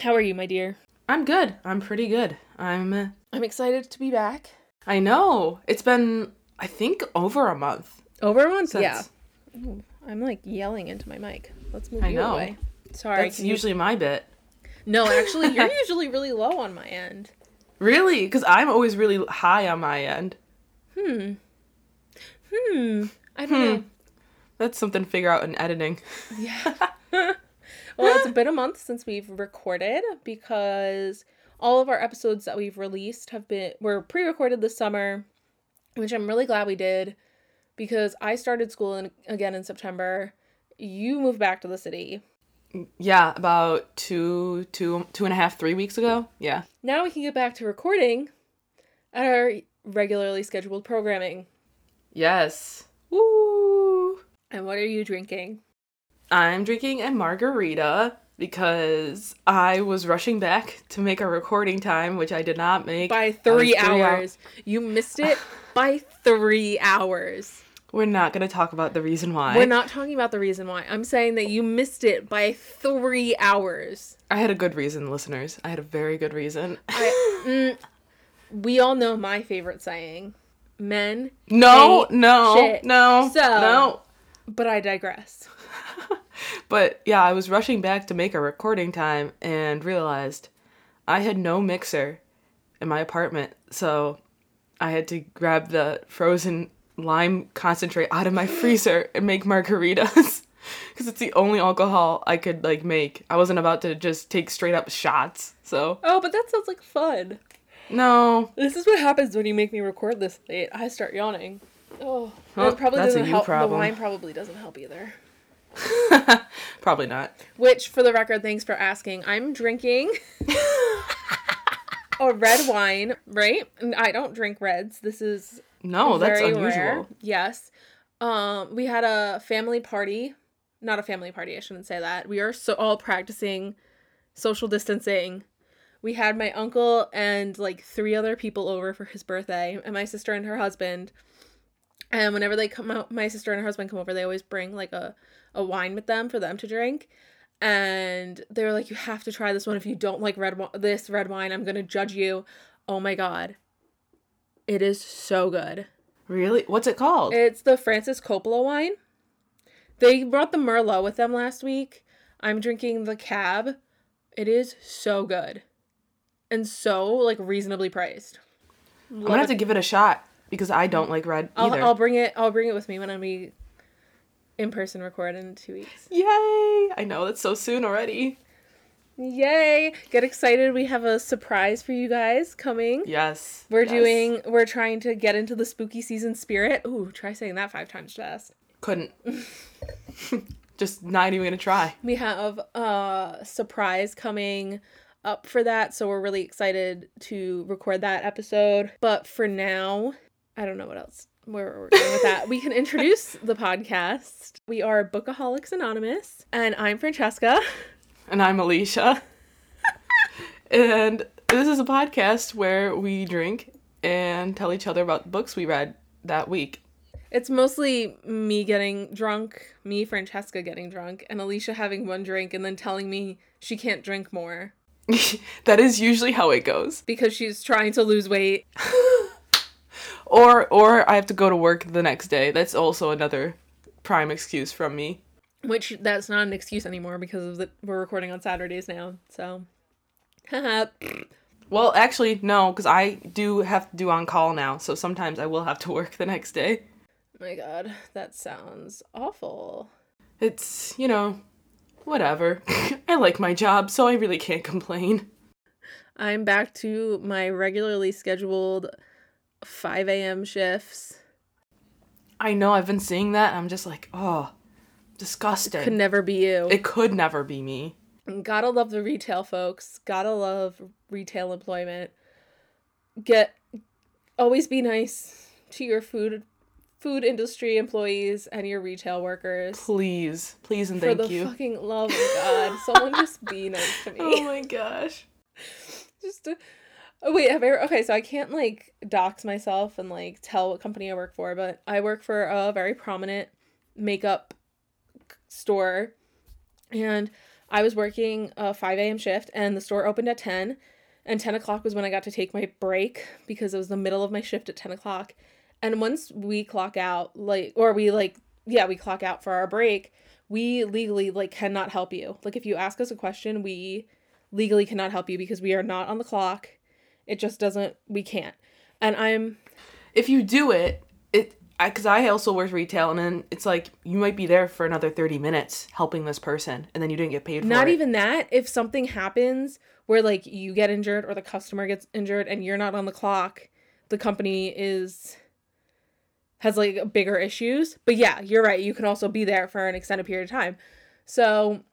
How are you, my dear? I'm good. I'm pretty good. I'm. uh, I'm excited to be back. I know. It's been, I think, over a month. Over a month? Since- Yeah. Ooh, I'm like yelling into my mic. Let's move I you know. away. Sorry. That's can you- usually my bit. No, actually, you're usually really low on my end. Really? Because I'm always really high on my end. Hmm. Hmm. I don't Hmm. know. That's something to figure out in editing. Yeah. well, it's been a month since we've recorded because all of our episodes that we've released have been were pre-recorded this summer, which I'm really glad we did because I started school in, again in September. You moved back to the city. Yeah, about two, two, two and a half, three weeks ago. Yeah. Now we can get back to recording at our regularly scheduled programming. Yes. Woo! And what are you drinking? I'm drinking a margarita because I was rushing back to make a recording time, which I did not make. By three hou- hours. You missed it by three hours. We're not going to talk about the reason why. We're not talking about the reason why. I'm saying that you missed it by three hours. I had a good reason, listeners. I had a very good reason. I, mm, we all know my favorite saying men, no, no, shit. no, So- no. but I digress. But yeah, I was rushing back to make a recording time and realized I had no mixer in my apartment. So I had to grab the frozen lime concentrate out of my freezer and make margaritas. Because it's the only alcohol I could like make. I wasn't about to just take straight up shots. So Oh, but that sounds like fun. no, This is what happens when you make me record this late. I start yawning. Oh, Well, it probably doesn't help. problem. The wine probably doesn't help either. probably not. Which, for the record, thanks for asking. I'm drinking a red wine, right? And I don't drink reds. This is No, that's unusual. rare. Yes. Um, we had a family party. Not a family party, I shouldn't say that. We are so all practicing social distancing. We had my uncle and like three other people over for his birthday, and my sister and her husband. And whenever they come out, my sister and her husband come over, they always bring like a, a wine with them for them to drink. And they were like, "You have to try this one. If you don't like red wi- this red wine, I'm gonna judge you." Oh my god, it is so good. Really? What's it called? It's the Francis Coppola wine. They brought the Merlot with them last week. I'm drinking the Cab. It is so good. And so like reasonably priced. I'm gonna have to give it a shot because I don't like red I'll, either. I'll bring it I'll bring it with me when we in person record in 2 weeks. Yay! I know that's so soon already. Yay! Get excited. We have a surprise for you guys coming. Yes. We're yes. doing we're trying to get into the spooky season spirit. Ooh, try saying that 5 times fast. Couldn't. Just not even gonna try. We have a surprise coming up for that, so we're really excited to record that episode. But for now, I don't know what else where we're going with that. We can introduce the podcast. We are Bookaholics Anonymous, and I'm Francesca. And I'm Alicia. and this is a podcast where we drink and tell each other about books we read that week. It's mostly me getting drunk, me, Francesca, getting drunk, and Alicia having one drink and then telling me she can't drink more that is usually how it goes. because she's trying to lose weight. Or or I have to go to work the next day. That's also another prime excuse from me. Which that's not an excuse anymore because of the we're recording on Saturdays now. So. Well, actually, no, because I do have to do on call now, so sometimes I will have to work the next day. my God, that sounds awful. It's, you know, whatever. I like my job, so I really can't complain. I'm back to my regularly scheduled 5 a.m. shifts. I know I've been seeing that, and I'm just like, oh, disgusting. Could never be you. it could never be me. Gotta love the retail folks. Gotta love retail employment. Get always be nice to your food food industry employees and your retail workers. Please, please, and thank For thank the you. fucking love of God, someone just be nice to me. Oh my gosh. just oh wait have I okay so i can't like dox myself and like tell what company i work for but i work for a very prominent makeup store and I was working a 5 a.m. shift and the store opened at 10. And 10 o'clock was when I got to take my break because it was the middle of my shift at 10 o'clock. And once we clock out, like, or we like, yeah, we clock out for our break, we legally like cannot help you. Like, if you ask us a question, we legally cannot help you because we are not on the clock. It just doesn't, we can't. And I'm, If you do it, it because I, also work retail, and then it's like you might be there for another thirty minutes helping this person, and then you didn't get paid for not it. even that. If something happens where like you get injured or the customer gets injured and you're not on the clock, the company is has like bigger issues. But yeah, you're right. You can also be there for an extended period of time. So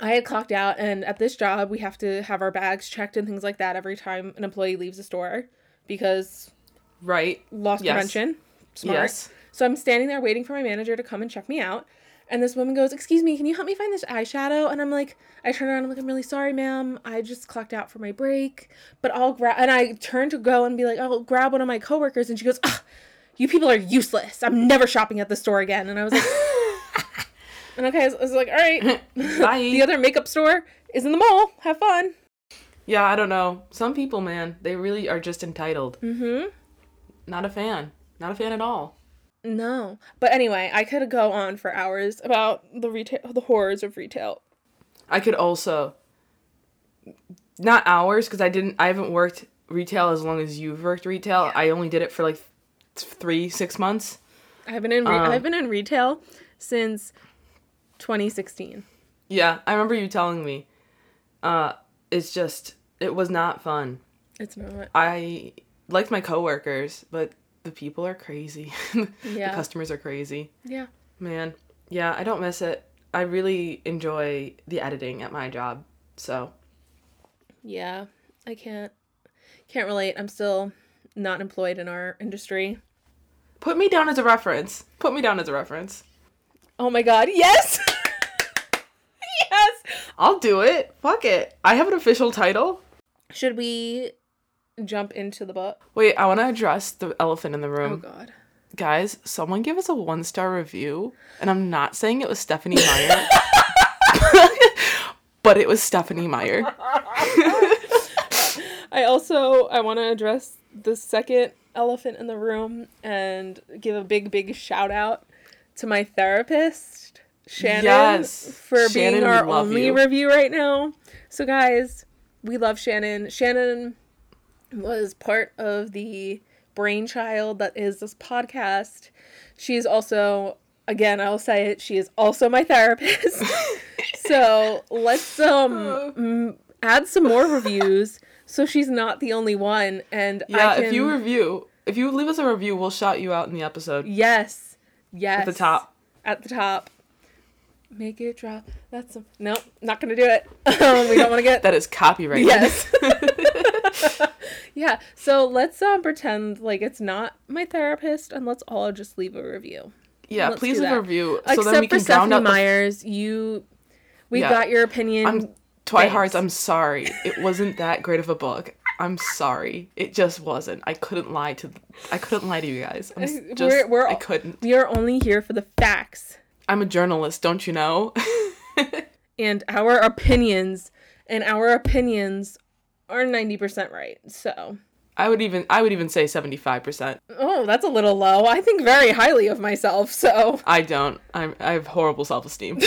I had clocked out, and at this job, we have to have our bags checked and things like that every time an employee leaves the store because right. loss Yes. prevention. Smart. Yes. So I'm standing there waiting for my manager to come and check me out. And this woman goes, Excuse me, can you help me find this eyeshadow? And I'm like, I turn around, I'm like, I'm really sorry, ma'am. I just clocked out for my break. But I'll grab, and I turn to go and be like, I'll grab one of my coworkers. And she goes, ah, You people are useless. I'm never shopping at the store again. And I was like, And okay, I was, like, All right. Bye. the other makeup store is in the mall. Have fun. Yeah, I don't know. Some people, man, they really are just entitled. Mm hmm. Not a fan. Not a fan at all. No. But anyway, I could go on for hours about the retail, the horrors of retail. I could also not hours because I didn't. I haven't worked retail as long as you've worked retail. I only did it for like three, six months. I've been in re- Um, I've been in retail since 2016. Yeah, I remember you telling me. Uh, it's just it was not fun. It's not. I liked my coworkers, but the people are crazy. yeah. the customers are crazy. Yeah. Man, yeah, I don't miss it. I really enjoy the editing at my job. So, Yeah. I can't can't relate. I'm still not employed in our industry. put me down as a reference. Put me down as a reference. Oh my god. Yes. yes. I'll do it. Fuck it. I have an official title. Should we jump into the book? Wait, I want to address the elephant in the room. Oh god. Guys, someone give us a one star review. And I'm not saying it was Stephanie Meyer, but it was Stephanie Meyer. I also I want to address the second elephant in the room and give a big big shout out to my therapist Shannon Yes. for Shannon, being our only you. review right now. So guys, we love Shannon. Shannon was part of the brainchild that is this podcast. She's also again, I'll say it, she is also my therapist. so, let's um add some more reviews so she's not the only one and Yeah, I can, if you review, if you leave us a review, we'll shout you out in the episode yes yes at the top. at the top make it drop that's a, nope not gonna do it um, we don't want to get That is copyright. yes yeah so let's um pretend like it's not my therapist and let's all just leave a review yeah, Let's please leave a review so except then we for stephanie out the myers you we Yeah. got your opinion I'm. Hearts, I'm sorry. It wasn't that great of a book. I'm sorry. It just wasn't. I couldn't lie to I couldn't lie to you guys. I'm s- We're- just we're I couldn't. we are only here for the facts I'm a journalist, don't you know? and our opinions and our opinions are 90% right so I would even I would even say 75%. oh that's a little low i think very highly of myself so I don't. I'm I have horrible self-esteem.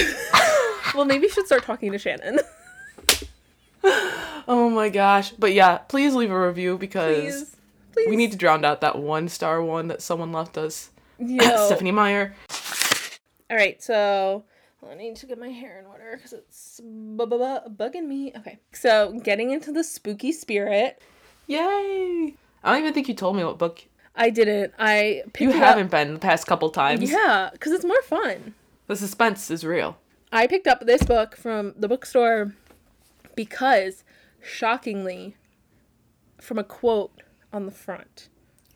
well maybe you should start talking to shannon oh my gosh. But yeah, please leave a review because please please we need to drown out that one star one that someone left us. Yo. Stephanie Meyer. all right so i need to get my hair in order because it's bu- bu- bu- bugging me okay so getting into the spooky spirit Yay. I don't even think you told me what book i didn't i picked you haven't up been the past couple times. yeah because it's more fun The suspense is real. I picked up this book from the bookstore because, shockingly, from a quote on the front,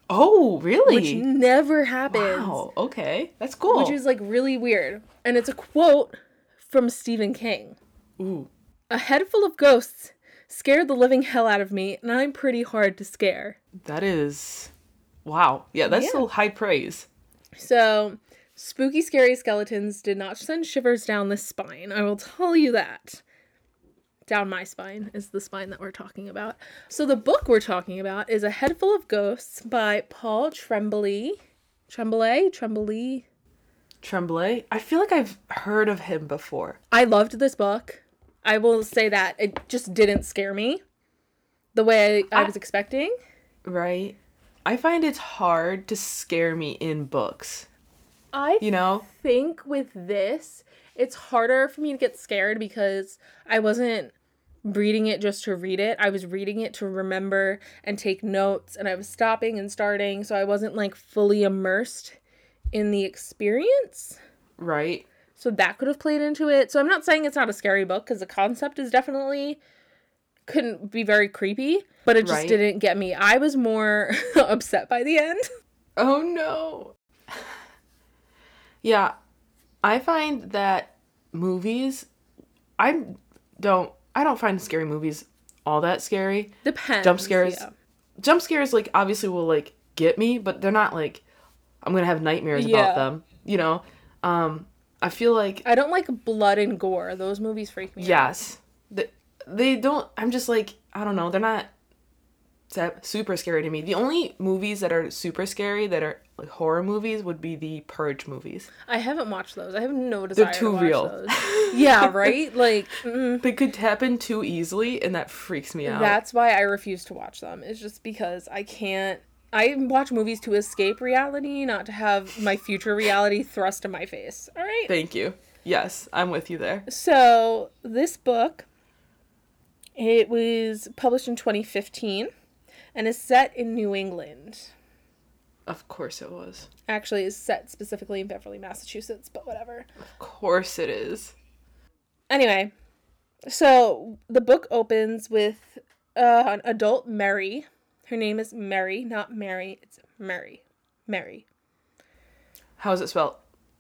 Oh, really? which never happens, Wow. Okay, that's cool. which is like really weird. And it's a quote from Stephen King. Ooh. A head full of ghosts scared the living hell out of me, and I'm pretty hard to scare. That is. Wow. Yeah, that's Yeah. still high praise. So, spooky, scary skeletons did not send shivers down the spine. I will tell you that. Down my spine is the spine that we're talking about. So the book we're talking about is A Head Full of Ghosts by Paul Tremblay. Tremblay? Tremblay? Tremblay. I feel like I've heard of him before. I loved this book. I will say that it just didn't scare me the way I, I was expecting. Right. I find it's hard to scare me in books. I You know? think with this, it's harder for me to get scared because I wasn't reading it just to read it. I was reading it to remember and take notes, and I was stopping and starting, so I wasn't like fully immersed in the experience. Right. So that could have played into it. So I'm not saying it's not a scary book because the concept is definitely couldn't be very creepy, but it just Right. didn't get me. I was more upset by the end. Oh no. yeah. I find that movies I don't I don't find scary movies all that scary. Depends. Jump scares yeah. Jump scares like obviously will like get me, but they're not like I'm to have nightmares Yeah. about them, you know. Um I feel like I don't like blood and gore. Those movies freak me out. yes. They, they don't I'm just like I don't know, they're not super scary to me. The only movies that are super scary that are like horror movies would be the Purge movies. I haven't watched those. I have no desire They're too to real. yeah, right? Like mm, They could happen too easily, and that freaks me out. that's why I refuse to watch them. It's just because I can't I watch movies to escape reality, not to have my future reality thrust in my face. All right? Thank you. Yes, I'm with you there. So, this book it was published in 2015 and is set in New England. Of course it was. Actually, is set specifically in Beverly, Massachusetts, but whatever. Of course it is. Anyway, so the book opens with uh, an adult Mary. Her name is Mary, not Mary. It's Mary. Mary. How is it spelled?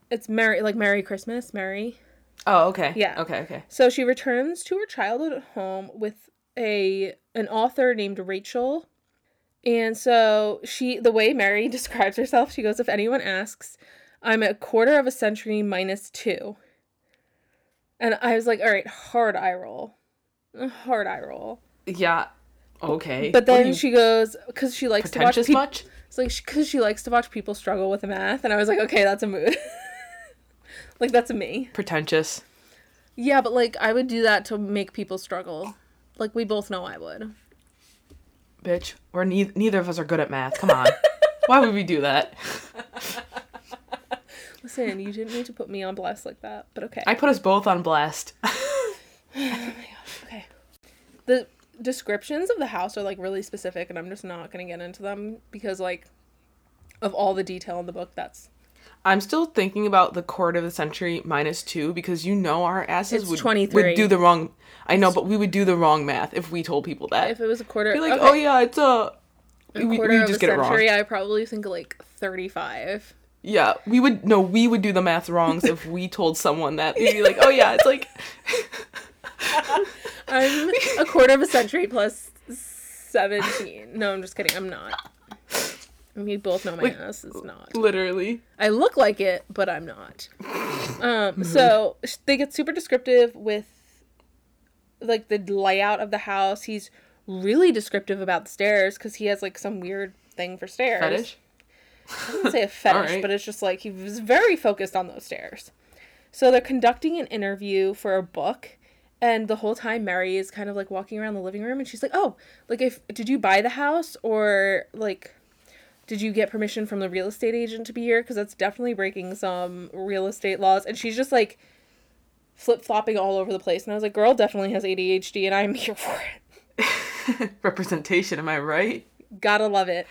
It's Mary, like Merry Christmas, Mary. Oh, okay. Yeah. Okay, okay. So she returns to her childhood home with a an author named Rachel. And so she the way Mary describes herself, she goes, if anyone asks, I'm a quarter of a century minus two. And I was like, all right, hard eye roll. Hard eye roll. Yeah. Okay. But then you, she goes, because she likes to watch pretentious people. much? It's like because she likes to watch people struggle with math, and I was like, okay, that's a mood. like that's a me. Pretentious. Yeah, but like I would do that to make people struggle. Like we both know I would. Bitch, we're ne- neither of us are good at math. Come on. Why would we do that? Listen, you didn't need to put me on blast like that, but okay. I put us both on blast. Oh my gosh. Okay. The descriptions of the house are like really specific, and I'm just not gonna get into them because like of all the detail in the book. That's I'm still thinking about the quarter of the century minus two because you know our asses It's would, would do the wrong. I know, but we would do the wrong math if we told people that. if it was a quarter. Be like, okay, oh yeah, it's a. a we, we quarter of just a get it wrong. century. I probably think like thirty-five. Yeah, we would no, we would do the math wrongs if we told someone that. We'd be like, oh yeah, it's like I'm a quarter of a century plus seventeen. No, I'm just kidding. I'm not. We both know my Like- ass is not. literally. I look like it, but I'm not. Um, so they get super descriptive with like the layout of the house. He's really descriptive about the stairs because he has like some weird thing for stairs. Fetish. I wouldn't say a fetish, Alright. but it's just like he was very focused on those stairs. So they're conducting an interview for a book, and the whole time Mary is kind of like walking around the living room, and she's like, "Oh, like if did you buy the house or like did you get permission from the real estate agent to be here? Because that's definitely breaking some real estate laws." And she's just like flip flopping all over the place, and I was like, "Girl definitely has ADHD, and I'm here for it. Representation, am I right? Gotta love it."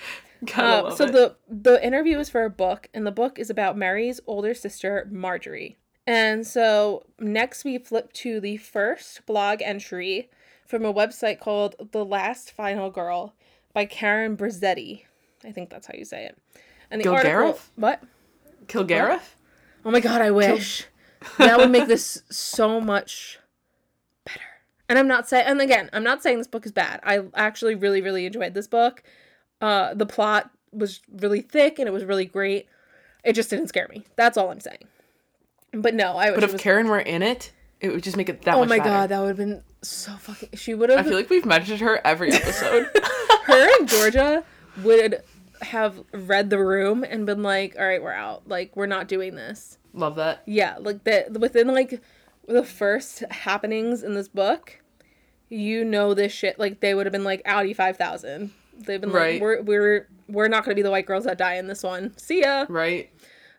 Gotta Uh, love so it. the the interview is for a book, and the book is about Mary's older sister Marjorie. And so next we flip to the first blog entry from a website called The Last Final Girl by Karen Brizzetti. I think that's how you say it. And the article Gilgareth? what? Kilgariff? Oh my god, I wish. that would make this so much better. And I'm not saying and again, I'm not saying this book is bad. I actually really, really enjoyed this book. Uh the plot was really thick and it was really great. It just didn't scare me. That's all I'm saying. But no, I But if was Karen were in it, it would just make it that Oh my better. god, that would have been so fucking. She would have. I feel like we've mentioned her every episode. her and Georgia would have read the room and been like, "All right, we're out. Like, we're not doing this." Love that. Yeah, like that within like the first happenings in this book, you know this shit. Like they would have been like Audi five thousand. They've been Right. like, "We're we're we're not gonna be the white girls that die in this one. See ya." Right.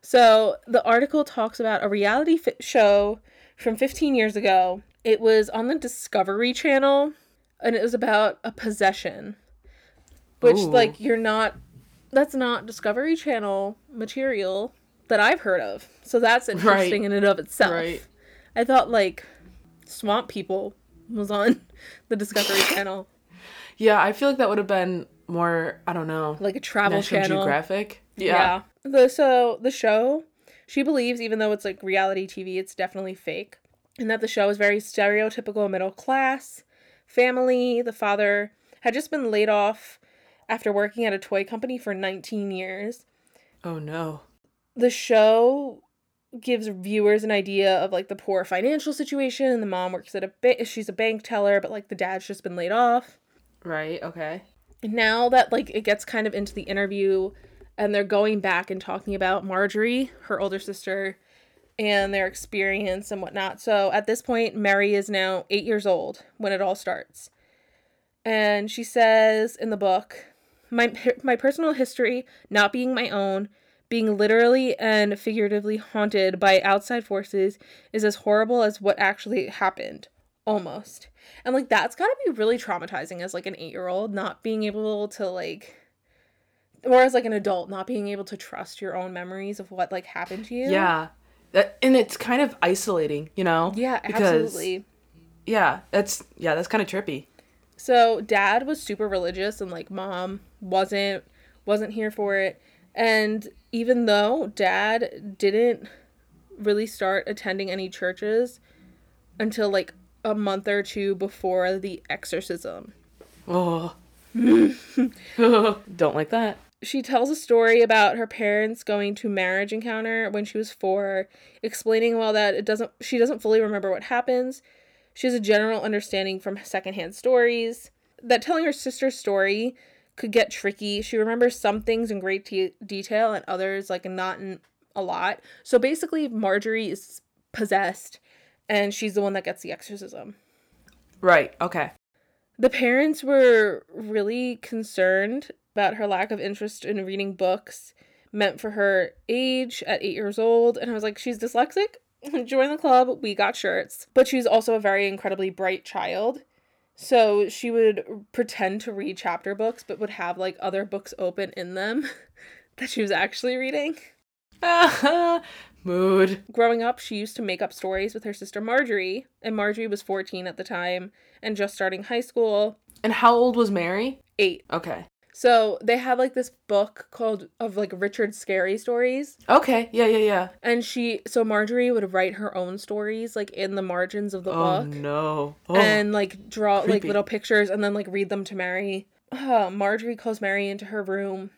So the article talks about a reality fi- show from 15 years ago. It was on the Discovery Channel, and it was about a possession, which Ooh. like you're not. That's not Discovery Channel material that I've heard of. So that's interesting in and of itself. Right. I thought like Swamp People was on the Discovery Channel, Yeah, I feel like that would have been more. I don't know. like a travel National channel. Geographic. Yeah. The so the show, she believes even though it's like reality TV, it's definitely fake. And that the show is very stereotypical middle class, family. The father had just been laid off after working at a toy company for 19 years. Oh no. The show gives viewers an idea of like the poor financial situation. The mom works at a ba- she's a bank teller, but like the dad's just been laid off Right. Okay. now that like it gets kind of into the interview and they're going back and talking about Marjorie, her older sister, and their experience and whatnot. So at this point, Mary is now eight years old when it all starts. And she says in the book, my, my personal history not being my own, being literally and figuratively haunted by outside forces is as horrible as what actually happened. Almost. And like that's gotta be really traumatizing as like an eight year old, not being able to like or as like an adult, not being able to trust your own memories of what like happened to you. Yeah. That and it's kind of isolating, you know. Yeah, Because- absolutely. Yeah. That's yeah. That's kind of trippy. So dad was super religious and like mom wasn't wasn't here for it. And even though dad didn't really start attending any churches until like a month or two before the exorcism. Oh. Don't like that. She tells a story about her parents going to marriage encounter when she was 4, explaining well that it doesn't she doesn't fully remember what happens. She has a general understanding from secondhand stories. That telling her sister's story could get tricky. She remembers some things in great de- detail and others like not in a lot. So basically Marjorie is possessed and she's the one that gets the exorcism. Right. Okay. The parents were really concerned about her lack of interest in reading books meant for her age at eight years old. And I was like, she's dyslexic? Join the club. We got shirts. But she's also a very incredibly bright child. So she would pretend to read chapter books, but would have like other books open in them that she was actually reading. Mood. Growing up, she used to make up stories with her sister Marjorie, and Marjorie was 14 at the time and just starting high school. And how old was Mary? Eight. Okay. So they have like this book called of like Richard Scarry stories. Okay. Yeah. Yeah. Yeah. And she so Marjorie would write her own stories like in the margins of the book. Oh book. no. Oh. And like draw like little pictures and then like read them to Mary. Uh, Marjorie calls Mary into her room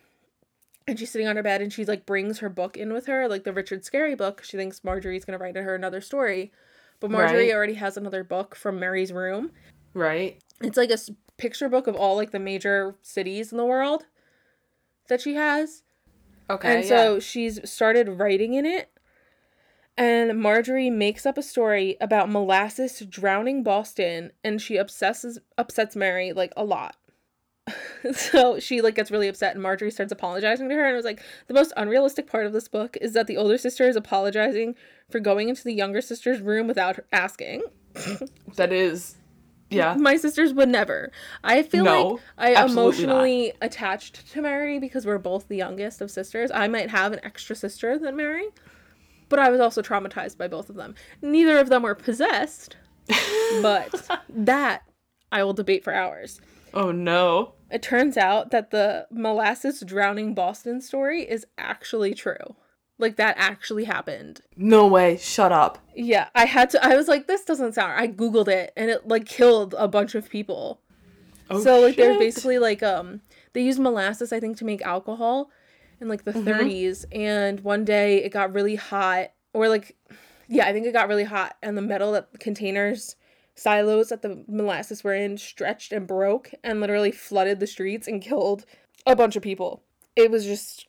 and she's sitting on her bed and she like brings her book in with her, like the Richard Scarry book. She thinks Marjorie's gonna write her another story. But Marjorie Right. already has another book from Mary's room. right. It's like a picture book of all like the major cities in the world that she has. Okay. and so she's started writing in it. And Marjorie makes up a story about molasses drowning Boston and she obsesses upsets Mary like a lot. so she like gets really upset and Marjorie starts apologizing to her and it was like the most unrealistic part of this book is that the older sister is apologizing for going into the younger sister's room without her asking. That is. Yeah. My sisters would never. I feel No, like I absolutely not. emotionally attached to Mary because we're both the youngest of sisters. I might have an extra sister than Mary, but I was also traumatized by both of them. Neither of them were possessed, but that I will debate for hours. Oh no. It turns out that the molasses drowning Boston story is actually true. Like that actually happened. No way. Shut up. Yeah, I had to I was like this doesn't sound I googled it and it like killed a bunch of people. Oh, so like there's shit. basically like um they use molasses I think to make alcohol in like the Mm-hmm. 30s and one day it got really hot or like Yeah, I think it got really hot, and the metal that the containers, silos that the molasses were in stretched and broke and literally flooded the streets and killed a bunch of people. It was just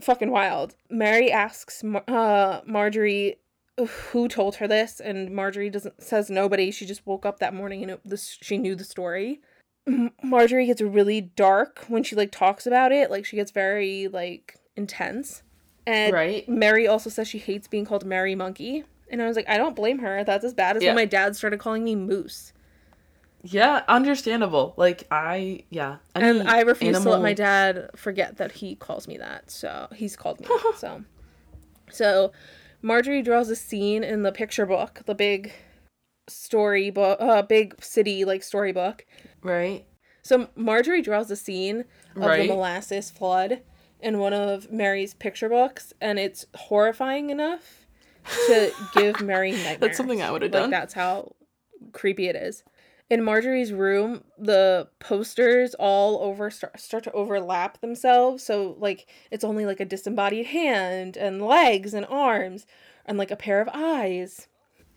fucking wild. Mary asks Mar- uh, Marjorie who told her this, and Marjorie doesn't says nobody. She just woke up that morning and it, this, she knew the story. M- Marjorie gets really dark when she like talks about it. Like she gets very like intense. And Right. Mary also says she hates being called Mary Monkey. And I was like, I don't blame her. That's as bad as Yeah. when my dad started calling me Moose. Yeah, understandable. Like I, yeah, And I refuse to let my dad forget that he calls me that. So he's called me that. So, so Marjorie draws a scene in the picture book, the big story book, uh, big city like storybook. right. So Marjorie draws a scene of the molasses flood in one of Mary's picture books, and it's horrifying enough to give Mary nightmares. That's something I would've Like done. that's how creepy it is. In Marjorie's room, the posters all over start, start to overlap themselves. So like it's only like a disembodied hand and legs and arms and like a pair of eyes.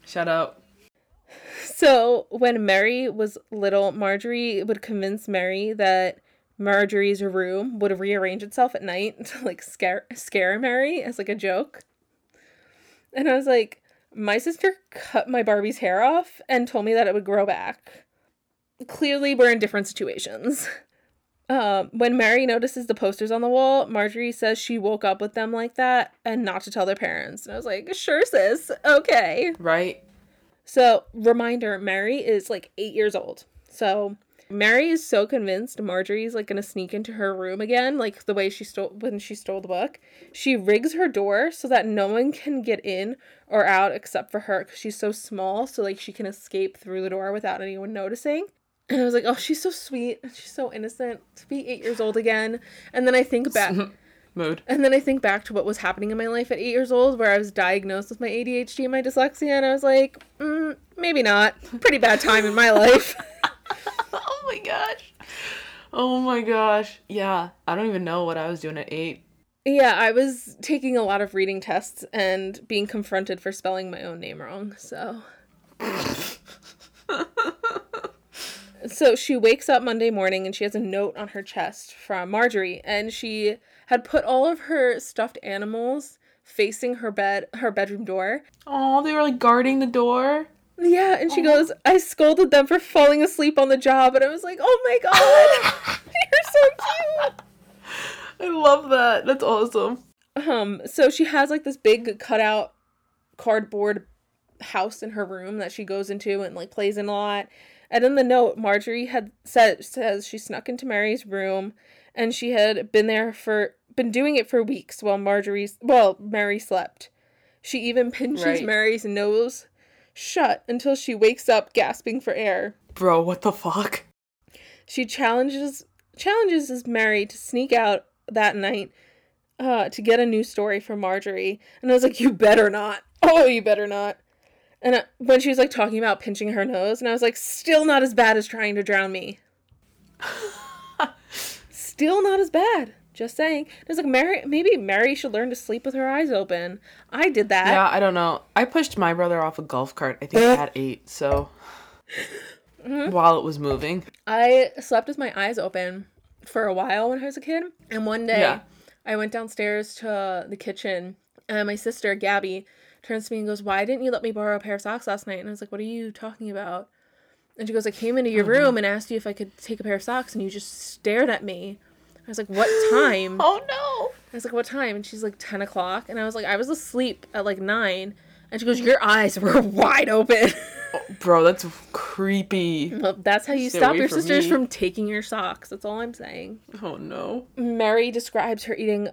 Shout out. So when Mary was little, Marjorie would convince Mary that Marjorie's room would rearrange itself at night to like scare scare Mary as like a joke. And I was like, my sister cut my Barbie's hair off and told me that it would grow back. Clearly, we're in different situations. Um, when Mary notices the posters on the wall, Marjorie says she woke up with them like that and not to tell their parents. And I was like, sure, sis. Okay. Right. So, reminder Mary is like eight years old. So, Mary is so convinced Marjorie's like gonna sneak into her room again, like the way she stole when she stole the book. She rigs her door so that no one can get in or out except for her because she's so small, so like she can escape through the door without anyone noticing. And I was like, oh, she's so sweet. She's so innocent to be eight years old again. And then I think back. Mood. And then I think back to what was happening in my life at eight years old, where I was diagnosed with my ADHD and my dyslexia, and I was like, mm, maybe not. Pretty bad time in my life. oh my gosh. Oh my gosh. Yeah, I don't even know what I was doing at eight. yeah, I was taking a lot of reading tests and being confronted for spelling my own name wrong, so. so she wakes up Monday morning and she has a note on her chest from Marjorie, and she had put all of her stuffed animals facing her bed, her bedroom door, Oh, they were like guarding the door. Yeah, and she goes, I scolded them for falling asleep on the job, and I was like, oh my god, you're so cute. I love that. That's awesome. Um, so she has like this big cutout cardboard house in her room that she goes into and like plays in a lot. And in the note, Marjorie had said says she snuck into Mary's room and she had been there for been doing it for weeks while Marjorie's well, Mary slept. She even pinches Right. Mary's nose shut until she wakes up gasping for air. Bro, what the fuck? She challenges challenges his Mary to sneak out that night uh, to get a new story from Marjorie, and I was like, "You better not! Oh, you better not!" And uh, when she was like talking about pinching her nose, and I was like, "Still not as bad as trying to drown me. Still not as bad." Just saying. It was like Mary. Maybe Mary should learn to sleep with her eyes open. I did that. Yeah, I don't know. I pushed my brother off a golf cart, I think at eight, so. Mm-hmm. While it was moving. I slept with my eyes open for a while when I was a kid. And one day Yeah. I went downstairs to the kitchen and my sister, Gabby, turns to me and goes, Why didn't you let me borrow a pair of socks last night? And I was like, What are you talking about? And she goes, I came into your oh, room and asked you if I could take a pair of socks and you just stared at me. I was like, What time? Oh no! I was like, What time? And she's like, 10 o'clock. And I was like, I was asleep at like 9. And she goes, Your eyes were wide open. oh, Bro, that's creepy. well, that's how you Stay stop your from sisters me. from taking your socks. That's all I'm saying. Oh no. Mary describes her eating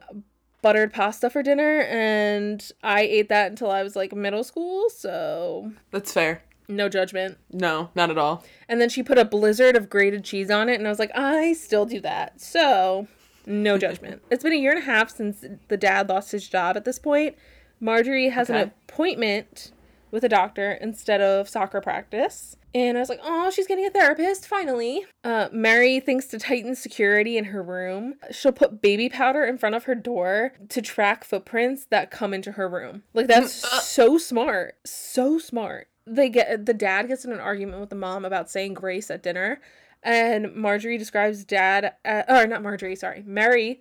buttered pasta for dinner, and I ate that until I was like middle school, so That's fair. No judgment. No, not at all. And then she put a blizzard of grated cheese on it, and I was like, I still do that, so no judgment. it's been a year and a half since the dad lost his job at this point. Marjorie has an appointment with a doctor instead of soccer practice. And I was like, oh, she's getting a therapist, finally. Uh, Mary thinks to tighten security in her room. She'll put baby powder in front of her door to track footprints that come into her room. Like, that's so smart. So smart. They get the dad gets in an argument with the mom about saying grace at dinner. And Marjorie describes dad, uh, or not Marjorie, sorry, Mary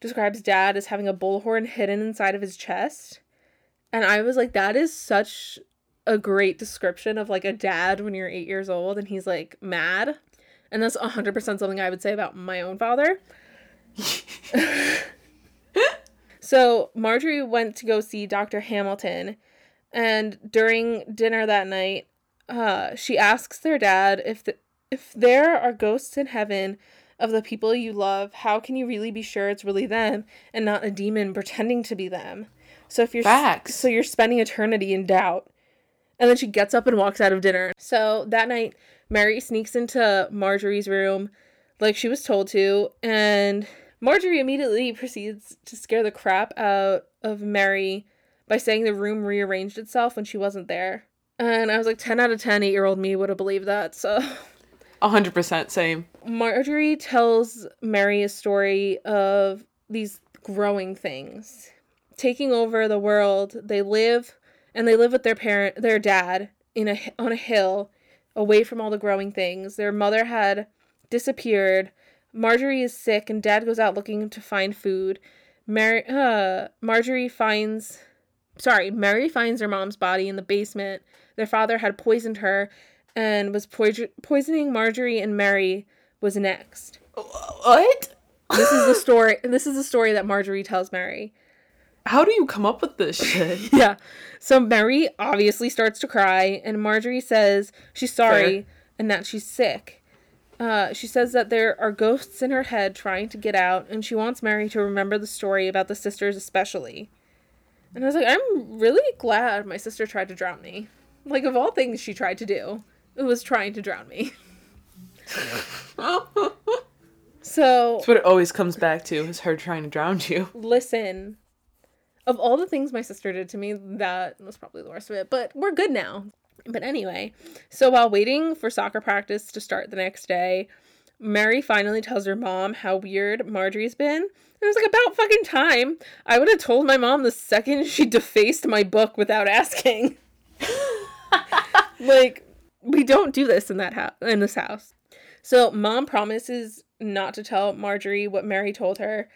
describes dad as having a bullhorn hidden inside of his chest. And I was like, that is such a great description of like a dad when you're eight years old and he's like mad. And that's 100% something I would say about my own father. so Marjorie went to go see Dr. Hamilton. And during dinner that night, uh, she asks their dad if the, if there are ghosts in heaven of the people you love, how can you really be sure it's really them and not a demon pretending to be them? So if you're Facts. so you're spending eternity in doubt. And then she gets up and walks out of dinner. So that night, Mary sneaks into Marjorie's room like she was told to, and Marjorie immediately proceeds to scare the crap out of Mary by saying the room rearranged itself when she wasn't there. And I was like, 10 out of 10, eight year old me would have believed that. So 100% same. Marjorie tells Mary a story of these growing things taking over the world. They live and they live with their parent, their dad, in a on a hill, away from all the growing things. Their mother had disappeared. Marjorie is sick, and Dad goes out looking to find food. Mary, uh, Marjorie finds, sorry, Mary finds her mom's body in the basement. Their father had poisoned her, and was poison- poisoning Marjorie and Mary was next. What? This is the story. This is the story that Marjorie tells Mary. How do you come up with this shit? Yeah. So Mary obviously starts to cry, and Marjorie says she's sorry Fair. and that she's sick. Uh, she says that there are ghosts in her head trying to get out, and she wants Mary to remember the story about the sisters, especially. And I was like, I'm really glad my sister tried to drown me. Like, of all things she tried to do, it was trying to drown me. So, That's what it always comes back to is her trying to drown you. listen, of all the things my sister did to me, that was probably the worst of it, but we're good now. But anyway, so while waiting for soccer practice to start the next day, Mary finally tells her mom how weird Marjorie's been. It was like about fucking time. I would have told my mom the second she defaced my book without asking. like we don't do this in that house in this house. So mom promises not to tell Marjorie what Mary told her.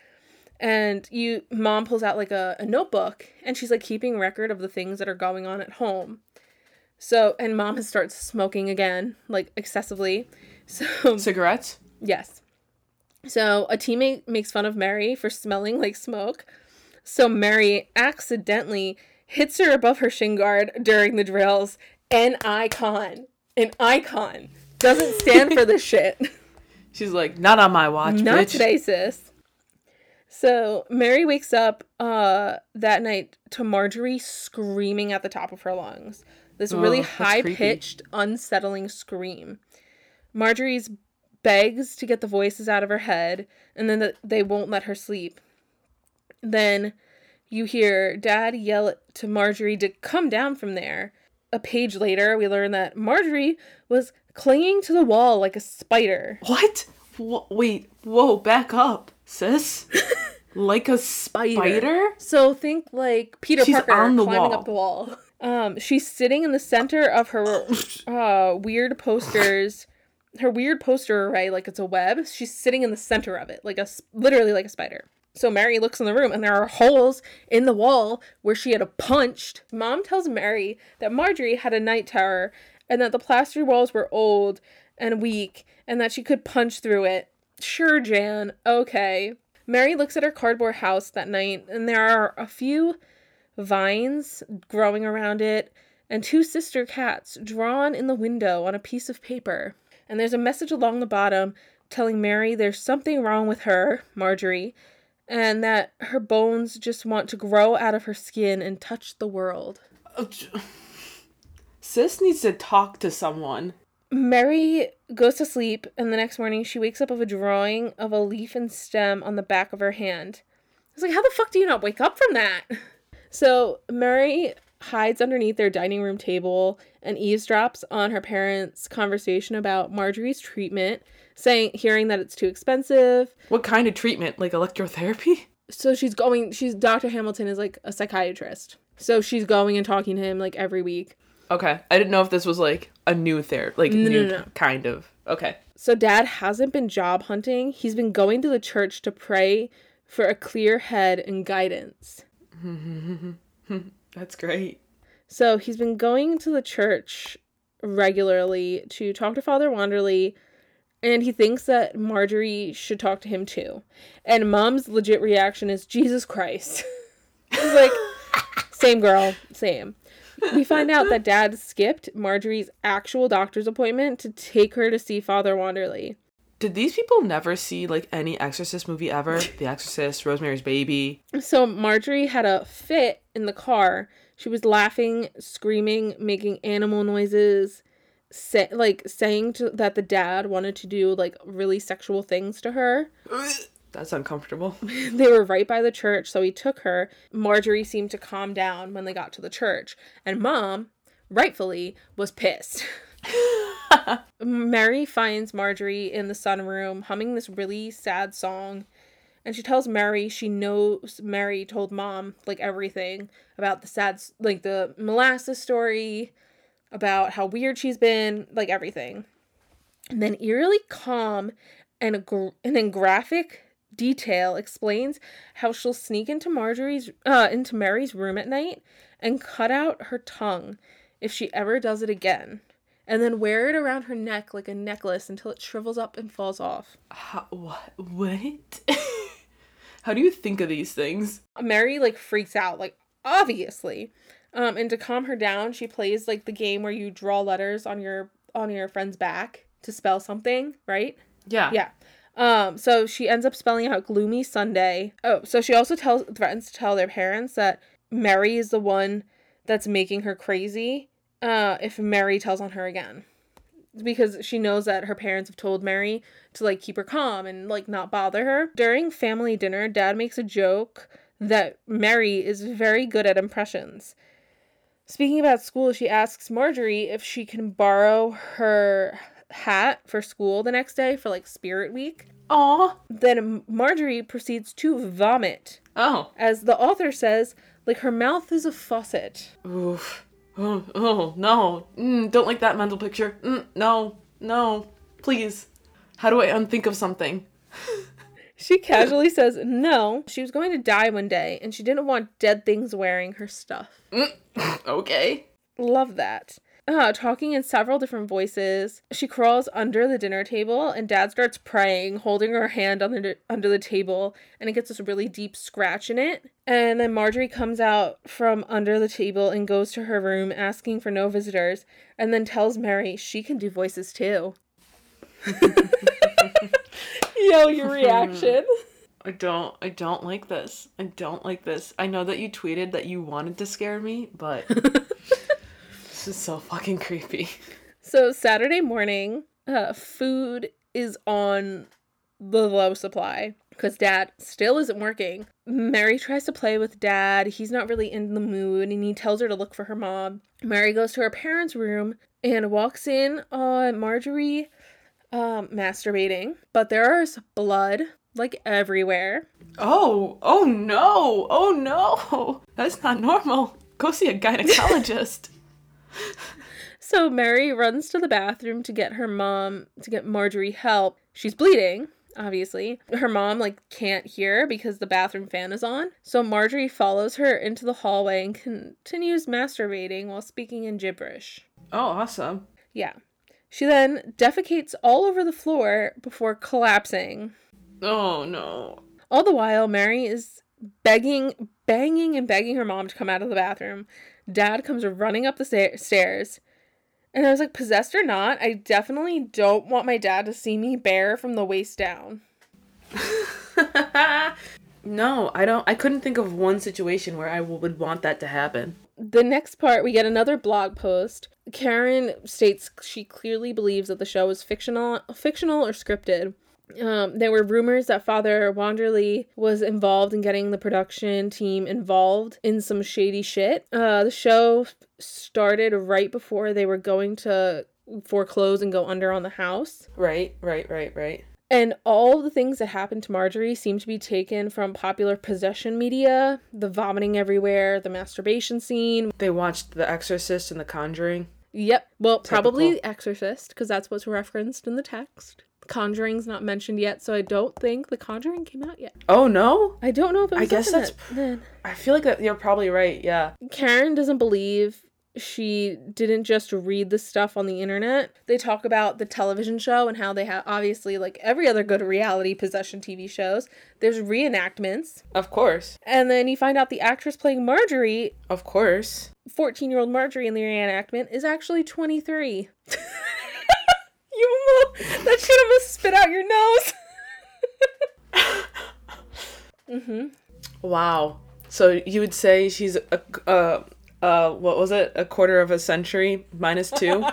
And you mom pulls out like a, a notebook and she's like keeping record of the things that are going on at home. So and mom has started smoking again, like excessively. So Cigarettes? Yes. So a teammate makes fun of Mary for smelling like smoke. So Mary accidentally hits her above her shin guard during the drills. An icon. An icon. Doesn't stand for this shit. She's like, not on my watch, Not bitch. today, sis. So Mary wakes up uh that night to Marjorie screaming at the top of her lungs. This really high pitched, unsettling scream. Marjorie's begs to get the voices out of her head, and then the, they won't let her sleep. Then you hear Dad yell to Marjorie to come down from there. A page later, we learn that Marjorie was clinging to the wall like a spider. What? Wh- wait, whoa, back up, sis. like a spider? So think like Peter She's Parker climbing wall. up the wall. Um, she's sitting in the center of her uh, weird posters, her weird poster array, like it's a web. She's sitting in the center of it, like a literally like a spider. So Mary looks in the room, and there are holes in the wall where she had a punched. Mom tells Mary that Marjorie had a night terror, and that the plaster walls were old and weak, and that she could punch through it. Sure, Jan. Okay. Mary looks at her cardboard house that night, and there are a few vines growing around it and two sister cats drawn in the window on a piece of paper. And there's a message along the bottom telling Mary there's something wrong with her, Marjorie, and that her bones just want to grow out of her skin and touch the world. Sis needs to talk to someone. Mary goes to sleep, and the next morning she wakes up of a drawing of a leaf and stem on the back of her hand. It's like, how the fuck do you not wake up from that? So Mary hides underneath their dining room table and eavesdrops on her parents' conversation about Marjorie's treatment, saying hearing that it's too expensive. What kind of treatment? Like electrotherapy? So she's going she's Dr. Hamilton is like a psychiatrist. So she's going and talking to him like every week. Okay. I didn't know if this was like a new therapy, like No, new no, no. kind of. Okay. So dad hasn't been job hunting. He's been going to the church to pray for a clear head and guidance. That's great. So he's been going to the church regularly to talk to Father Wanderley, and he thinks that Marjorie should talk to him too. And mom's legit reaction is Jesus Christ. He's like, same girl, same. We find out that dad skipped Marjorie's actual doctor's appointment to take her to see Father Wanderley. Did these people never see like any Exorcist movie ever? The Exorcist, Rosemary's Baby. So Marjorie had a fit in the car. She was laughing, screaming, making animal noises, say, like saying to, that the dad wanted to do like really sexual things to her. That's uncomfortable. They were right by the church, so he took her. Marjorie seemed to calm down when they got to the church, and mom, rightfully, was pissed. Mary finds Marjorie in the sunroom humming this really sad song. And she tells Mary she knows Mary told mom like everything about the sad, like the molasses story, about how weird she's been, like everything. And then eerily calm and, gr- and in graphic detail explains how she'll sneak into Marjorie's, uh, into Mary's room at night and cut out her tongue if she ever does it again and then wear it around her neck like a necklace until it shrivels up and falls off. How, what? What? How do you think of these things? Mary like freaks out, like obviously. Um, and to calm her down, she plays like the game where you draw letters on your on your friend's back to spell something, right? Yeah. Yeah. Um, so she ends up spelling out gloomy Sunday. Oh, so she also tells threatens to tell their parents that Mary is the one that's making her crazy. Uh, if Mary tells on her again. Because she knows that her parents have told Mary to like keep her calm and like not bother her. During family dinner, dad makes a joke that Mary is very good at impressions. Speaking about school, she asks Marjorie if she can borrow her hat for school the next day for like Spirit Week. Aw. Then Marjorie proceeds to vomit. Oh. As the author says, like her mouth is a faucet. Oof. Oh, oh no. Mm, don't like that mental picture. Mm, no. No. Please. How do I unthink of something? She casually says no. She was going to die one day and she didn't want dead things wearing her stuff. Okay. Love that. Uh, talking in several different voices. She crawls under the dinner table and dad starts praying, holding her hand the, under the table, and it gets this really deep scratch in it. And then Marjorie comes out from under the table and goes to her room asking for no visitors, and then tells Mary she can do voices too. Yo, your reaction. I don't I don't like this. I don't like this. I know that you tweeted that you wanted to scare me, but this is so fucking creepy. So Saturday morning, uh, food is on the low supply because dad still isn't working. Mary tries to play with dad. He's not really in the mood and he tells her to look for her mom. Mary goes to her parents' room and walks in on Marjorie um, masturbating, but there's blood like everywhere. Oh, oh no. Oh no. That's not normal. Go see a gynecologist. So Mary runs to the bathroom to get her mom to get Marjorie help. She's bleeding, obviously. Her mom like can't hear because the bathroom fan is on. So Marjorie follows her into the hallway and continues masturbating while speaking in gibberish. oh, awesome. Yeah. She then defecates all over the floor before collapsing. Oh no. All the while, Mary is begging, banging, and begging her mom to come out of the bathroom. Dad comes running up the sta- stairs. And I was like, possessed or not, I definitely don't want my dad to see me bare from the waist down. no, I don't I couldn't think of one situation where I would want that to happen. The next part, we get another blog post. Karen states she clearly believes that the show is fictional, fictional or scripted. Um, there were rumors that Father Wanderley was involved in getting the production team involved in some shady shit. Uh, the show started right before they were going to foreclose and go under on the house. Right, right, right, right. And all the things that happened to Marjorie seem to be taken from popular possession media the vomiting everywhere, the masturbation scene. They watched The Exorcist and The Conjuring. Yep. Well, probably Typical. The Exorcist, because that's what's referenced in the text. Conjuring's not mentioned yet, so I don't think The Conjuring came out yet. Oh no? I don't know if it I guess that's- then. I feel like that you're probably right. Yeah. Karen doesn't believe she didn't just read the stuff on the internet. They talk about the television show and how they have obviously like every other good reality possession TV shows. There's reenactments, Of course. and then you find out the actress playing Marjorie, Of course. 14-year-old Marjorie in the reenactment, is actually 23. you almost that should have spit out your nose. mhm. Wow. So you would say she's a uh uh what was it? A quarter of a century minus 2?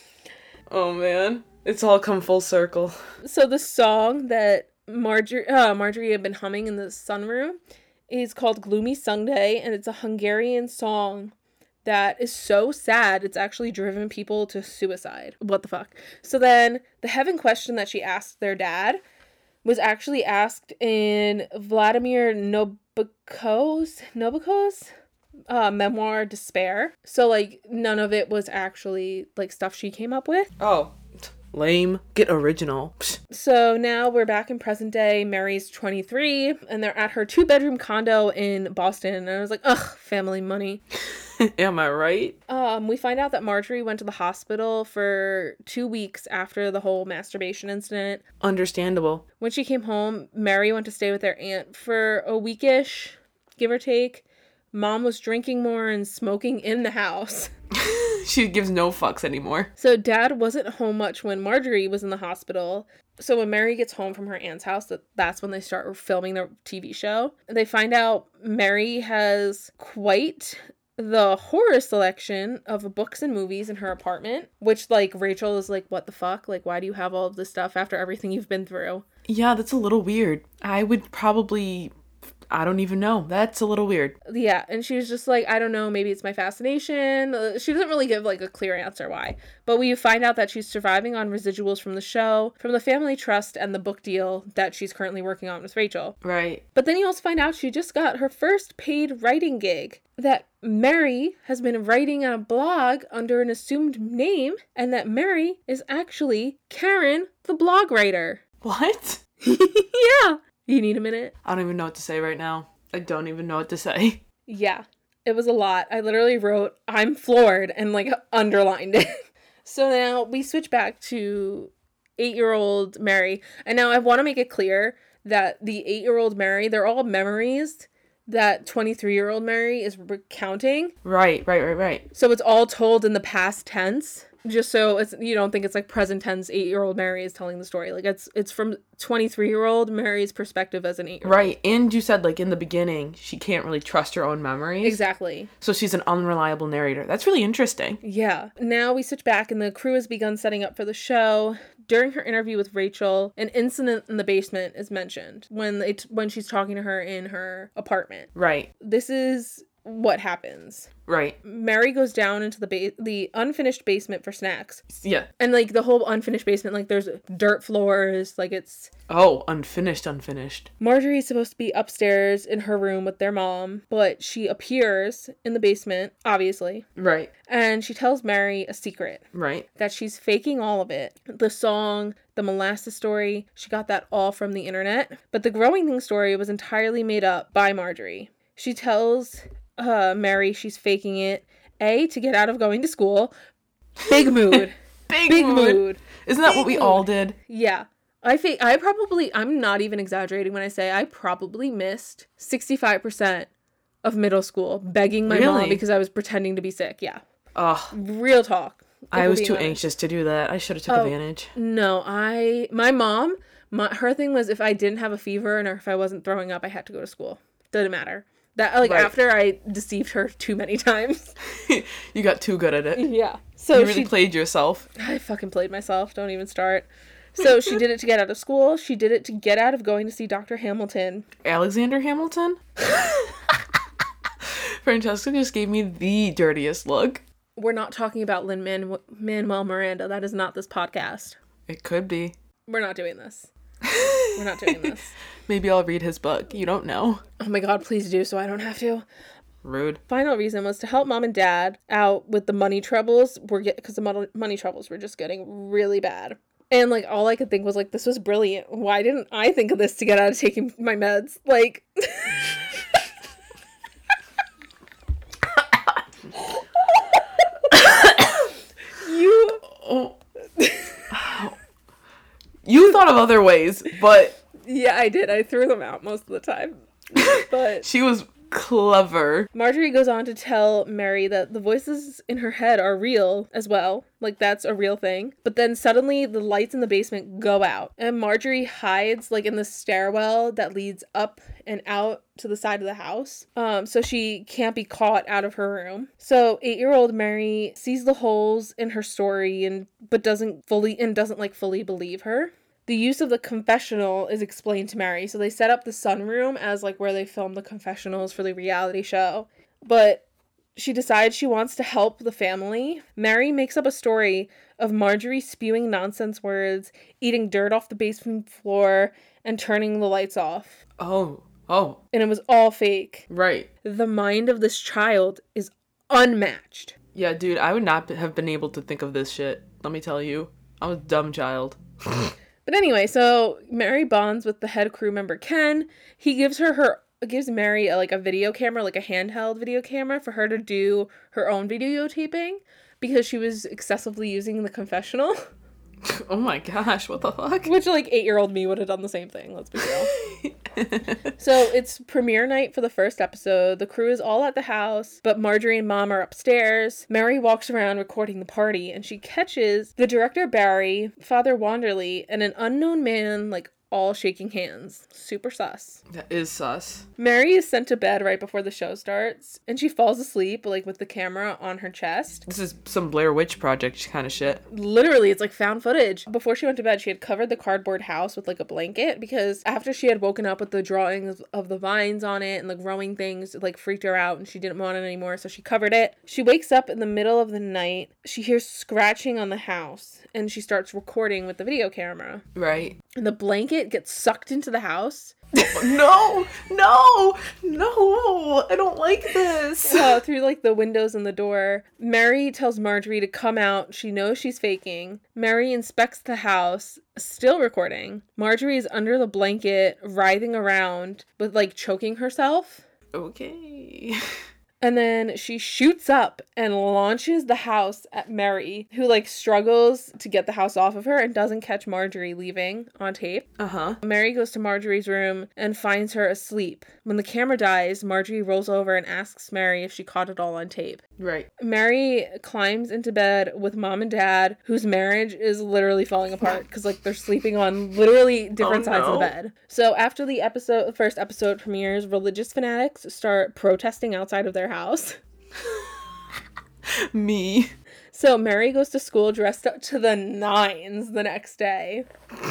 oh man. It's all come full circle. So the song that Marjorie uh, Marjorie had been humming in the sunroom is called Gloomy Sunday and it's a Hungarian song that is so sad it's actually driven people to suicide. What the fuck? So then the heaven question that she asked their dad was actually asked in Vladimir Nabokov's Nabokov's uh, memoir Despair. So like none of it was actually like stuff she came up with. Oh. Lame. Get original. So now we're back in present day. Mary's 23 and they're at her two bedroom condo in Boston. And I was like, ugh, family money. Am I right? Um, we find out that Marjorie went to the hospital for two weeks after the whole masturbation incident. Understandable. When she came home, Mary went to stay with their aunt for a weekish, give or take. Mom was drinking more and smoking in the house. she gives no fucks anymore. So dad wasn't home much when Marjorie was in the hospital. So when Mary gets home from her aunt's house, that that's when they start filming the TV show. They find out Mary has quite the horror selection of books and movies in her apartment, which like Rachel is like, "What the fuck? Like why do you have all of this stuff after everything you've been through?" Yeah, that's a little weird. I would probably I don't even know. That's a little weird. Yeah, and she was just like, I don't know, maybe it's my fascination. Uh, She doesn't really give like a clear answer why. But we find out that she's surviving on residuals from the show, from the family trust, and the book deal that she's currently working on with Rachel. Right. But then you also find out she just got her first paid writing gig. That Mary has been writing on a blog under an assumed name, and that Mary is actually Karen, the blog writer. What? yeah. You need a minute? I don't even know what to say right now. I don't even know what to say. Yeah, it was a lot. I literally wrote, I'm floored, and like underlined it. so now we switch back to eight year old Mary. And now I want to make it clear that the eight year old Mary, they're all memories that 23 year old Mary is recounting. Right, right, right, right. So it's all told in the past tense. Just so it's you don't think it's like present tense eight year old Mary is telling the story. Like it's it's from twenty three year old Mary's perspective as an eight year old. Right. And you said like in the beginning, she can't really trust her own memories. Exactly. So she's an unreliable narrator. That's really interesting. Yeah. Now we switch back, and the crew has begun setting up for the show. During her interview with Rachel, an incident in the basement is mentioned when they t- when she's talking to her in her apartment. Right. This is what happens. Right. Mary goes down into the ba- the unfinished basement for snacks, Yeah. and like the whole unfinished basement, like there's dirt floors, like it's Oh, unfinished, unfinished. Marjorie's supposed to be upstairs in her room with their mom, but she appears in the basement, obviously, Right. and she tells Mary a secret. Right. that she's faking all of it. The song, the molasses story, she got that all from the internet. But the growing thing story was entirely made up by Marjorie. She tells uh, Mary she's faking it, A, to get out of going to school. Big mood. Big, Big mood. mood. Isn't that Big what we mood. all did? Yeah. I think I probably I'm not even exaggerating when I say I probably missed 65% of middle school begging my mom because I was pretending to be sick. Yeah. Ugh. Real talk. I was too honest. anxious to do that. I should have took Oh. advantage. No, I my mom, my, her thing was if I didn't have a fever and or if I wasn't throwing up, I had to go to school. Doesn't matter. That like Right. after I deceived her too many times. you got too good at it. yeah. So you really she played yourself. I fucking played myself. Don't even start. So she did it to get out of school. She did it to get out of going to see Dr. Hamilton. Alexander Hamilton? Francesca just gave me the dirtiest look. We're not talking about Lin Manuel Miranda. That is not this podcast. It could be. We're not doing this. We're not doing this. Maybe I'll read his book. You don't know. Oh my god, please do so I don't have to. Rude. Final reason was to help mom and dad out with the money troubles. We're get because the mon- money troubles were just getting really bad. And like all I could think was like this was brilliant. Why didn't I think of this to get out of taking my meds? Like you Oh. You thought of other ways, but yeah, I did. I threw them out most of the time. But she was clever. Marjorie goes on to tell Mary that the voices in her head are real as well. Like that's a real thing. But then suddenly the lights in the basement go out and Marjorie hides like in the stairwell that leads up and out to the side of the house. Um so she can't be caught out of her room. So 8-year-old Mary sees the holes in her story and but doesn't fully and doesn't like fully believe her the use of the confessional is explained to Mary. So they set up the sunroom as like where they film the confessionals for the reality show. But she decides she wants to help the family. Mary makes up a story of Marjorie spewing nonsense words, eating dirt off the basement floor, and turning the lights off. Oh. Oh. And it was all fake. Right. The mind of this child is unmatched. Yeah, dude, I would not have been able to think of this shit. Let me tell you. I'm a dumb child. But anyway, so Mary bonds with the head crew member Ken. He gives her her gives Mary a, like a video camera, like a handheld video camera for her to do her own videotaping because she was excessively using the confessional. oh my gosh, what the fuck? Which like 8-year-old me would have done the same thing, let's be real. so, it's premiere night for the first episode. The crew is all at the house, but Marjorie and Mom are upstairs. Mary walks around recording the party and she catches the director Barry, Father Wanderley, and an unknown man like all shaking hands. Super sus. That is sus. Mary is sent to bed right before the show starts, and she falls asleep, like with the camera on her chest. This is some Blair Witch Project kind of shit. Literally, it's like found footage. Before she went to bed, she had covered the cardboard house with like a blanket because after she had woken up with the drawings of the vines on it and the growing things, it like freaked her out and she didn't want it anymore, so she covered it. She wakes up in the middle of the night. She hears scratching on the house and she starts recording with the video camera. Right. And the blanket gets sucked into the house. no, no, no, I don't like this. uh, through like the windows and the door. Mary tells Marjorie to come out. She knows she's faking. Mary inspects the house, still recording. Marjorie is under the blanket, writhing around but like choking herself. Okay. And then she shoots up and launches the house at Mary, who like struggles to get the house off of her and doesn't catch Marjorie leaving on tape. Uh huh. Mary goes to Marjorie's room and finds her asleep. When the camera dies, Marjorie rolls over and asks Mary if she caught it all on tape. Right. Mary climbs into bed with mom and dad, whose marriage is literally falling apart because like they're sleeping on literally different Oh, sides of the bed. So after the episode, the first episode premieres, religious fanatics start protesting outside of their house. Me. So Mary goes to school dressed up to the nines the next day.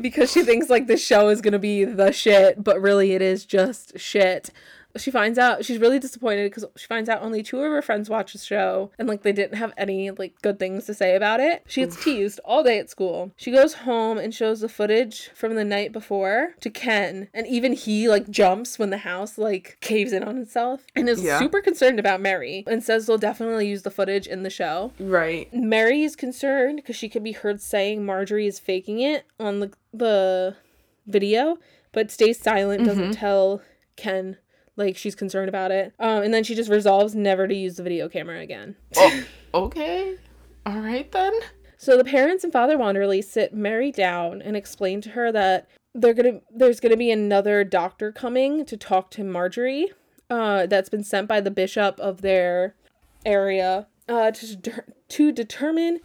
Because she thinks like the show is gonna be the shit, but really it is just shit. She finds out she's really disappointed because she finds out only two of her friends watch the show and like they didn't have any like good things to say about it. She gets mm. teased all day at school. She goes home and shows the footage from the night before to Ken, and even he like jumps when the house like caves in on itself and is Yeah. super concerned about Mary and says they'll definitely use the footage in the show. Right. Mary is concerned because she can be heard saying Marjorie is faking it on the the video, but stays silent, doesn't mm-hmm. tell Ken like she's concerned about it. Um, and then she just resolves never to use the video camera again. Oh, okay. All right then. So the parents and Father Wanderley sit Mary down and explain to her that they're gonna there's gonna be another doctor coming to talk to Marjorie. Uh, that's been sent by the bishop of their area uh, to deter- to determine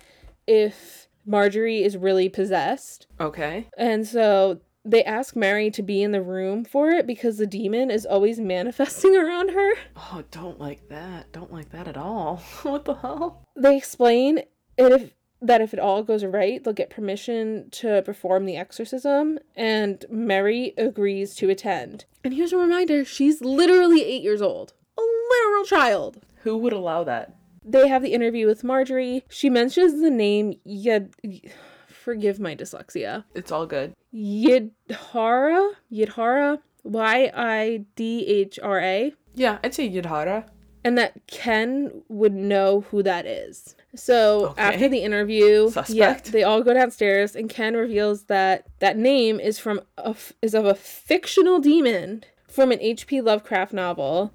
if Marjorie is really possessed. Okay. And so they ask Mary to be in the room for it because the demon is always manifesting around her. Oh, don't like that. Don't like that at all. what the hell? They explain it if that if it all goes right, they'll get permission to perform the exorcism, and Mary agrees to attend. And here's a reminder she's literally eight years old, a literal child. Who would allow that? They have the interview with Marjorie. She mentions the name Yad. Forgive my dyslexia. It's all good. Yidhara? Yidhara? Y I D H R A. Yeah, I'd say Yidhara. And that Ken would know who that is. So Okay. after the interview, yeah, they all go downstairs, and Ken reveals that that name is from a f- is of a fictional demon from an H.P. Lovecraft novel,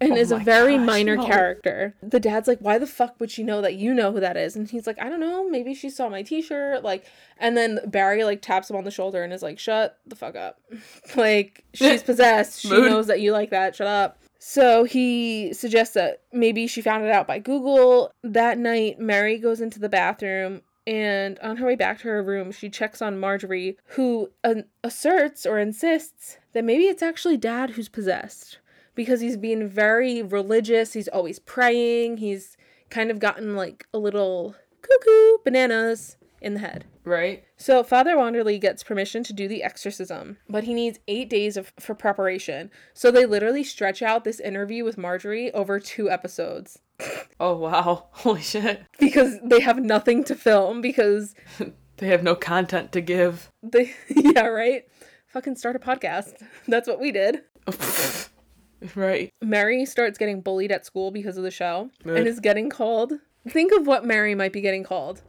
and Oh is a very gosh, minor no. character. The dad's like, "Why the fuck would she know that you know who that is?" And he's like, "I don't know. Maybe she saw my T-shirt." Like, and then Barry like taps him on the shoulder and is like, "Shut the fuck up." like she's possessed. She knows that you like that. Shut up. So he suggests that maybe she found it out by Google. That night, Mary goes into the bathroom and on her way back to her room, she checks on Marjorie, who uh, asserts or insists that maybe it's actually dad who's possessed because he's being very religious. He's always praying. He's kind of gotten like a little cuckoo bananas in the head. Right? So Father Wanderley gets permission to do the exorcism, but he needs eight days of for preparation. So they literally stretch out this interview with Marjorie over two episodes Oh wow. Holy shit. because they have nothing to film because They have no content to give. they yeah right fucking start a podcast. That's what we did. right. Mary starts getting bullied at school because of the show and is getting called. Think of what Mary might be getting called.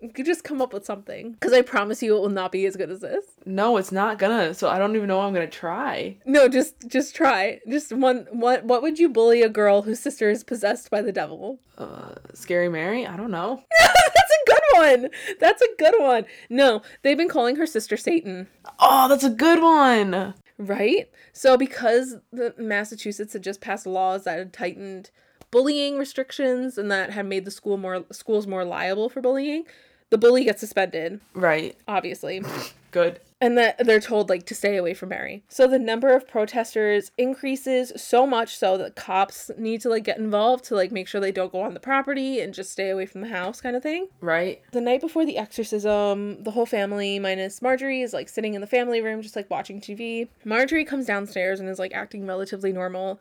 You could just come up with something because I promise you it will not be as good as this. No, it's not gonna. So I don't even know I'm gonna try. No, just just try. Just one what what would you bully a girl whose sister is possessed by the devil? Uh, Scary Mary? I don't know. That's a good one. That's a good one. No, they've been calling her sister Satan, Oh, that's a good one. Right? So because the Massachusetts had just passed laws that had tightened bullying restrictions and that had made the school more schools more liable for bullying, the bully gets suspended, Right. obviously. Good. And that they're told like to stay away from Mary. So the number of protesters increases so much so that cops need to like get involved to like make sure they don't go on the property and just stay away from the house kind of thing. Right. The night before the exorcism, the whole family minus Marjorie is like sitting in the family room just like watching TV. Marjorie comes downstairs and is like acting relatively normal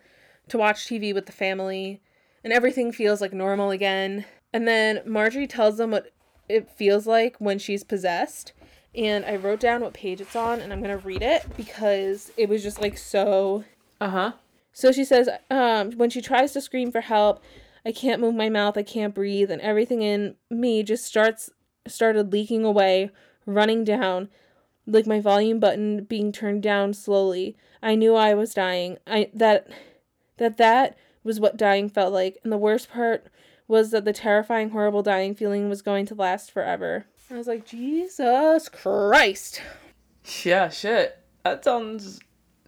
to watch TV with the family and everything feels like normal again. And then Marjorie tells them what it feels like when she's possessed. And I wrote down what page it's on and I'm going to read it because it was just like so Uh huh. so she says, um, when she tries to scream for help, I can't move my mouth, I can't breathe, and everything in me just starts started leaking away, running down, like my volume button being turned down slowly. I knew I was dying. I that that that was what dying felt like, and the worst part was that the terrifying, horrible dying feeling was going to last forever. I was like, Jesus Christ. Yeah, shit. That sounds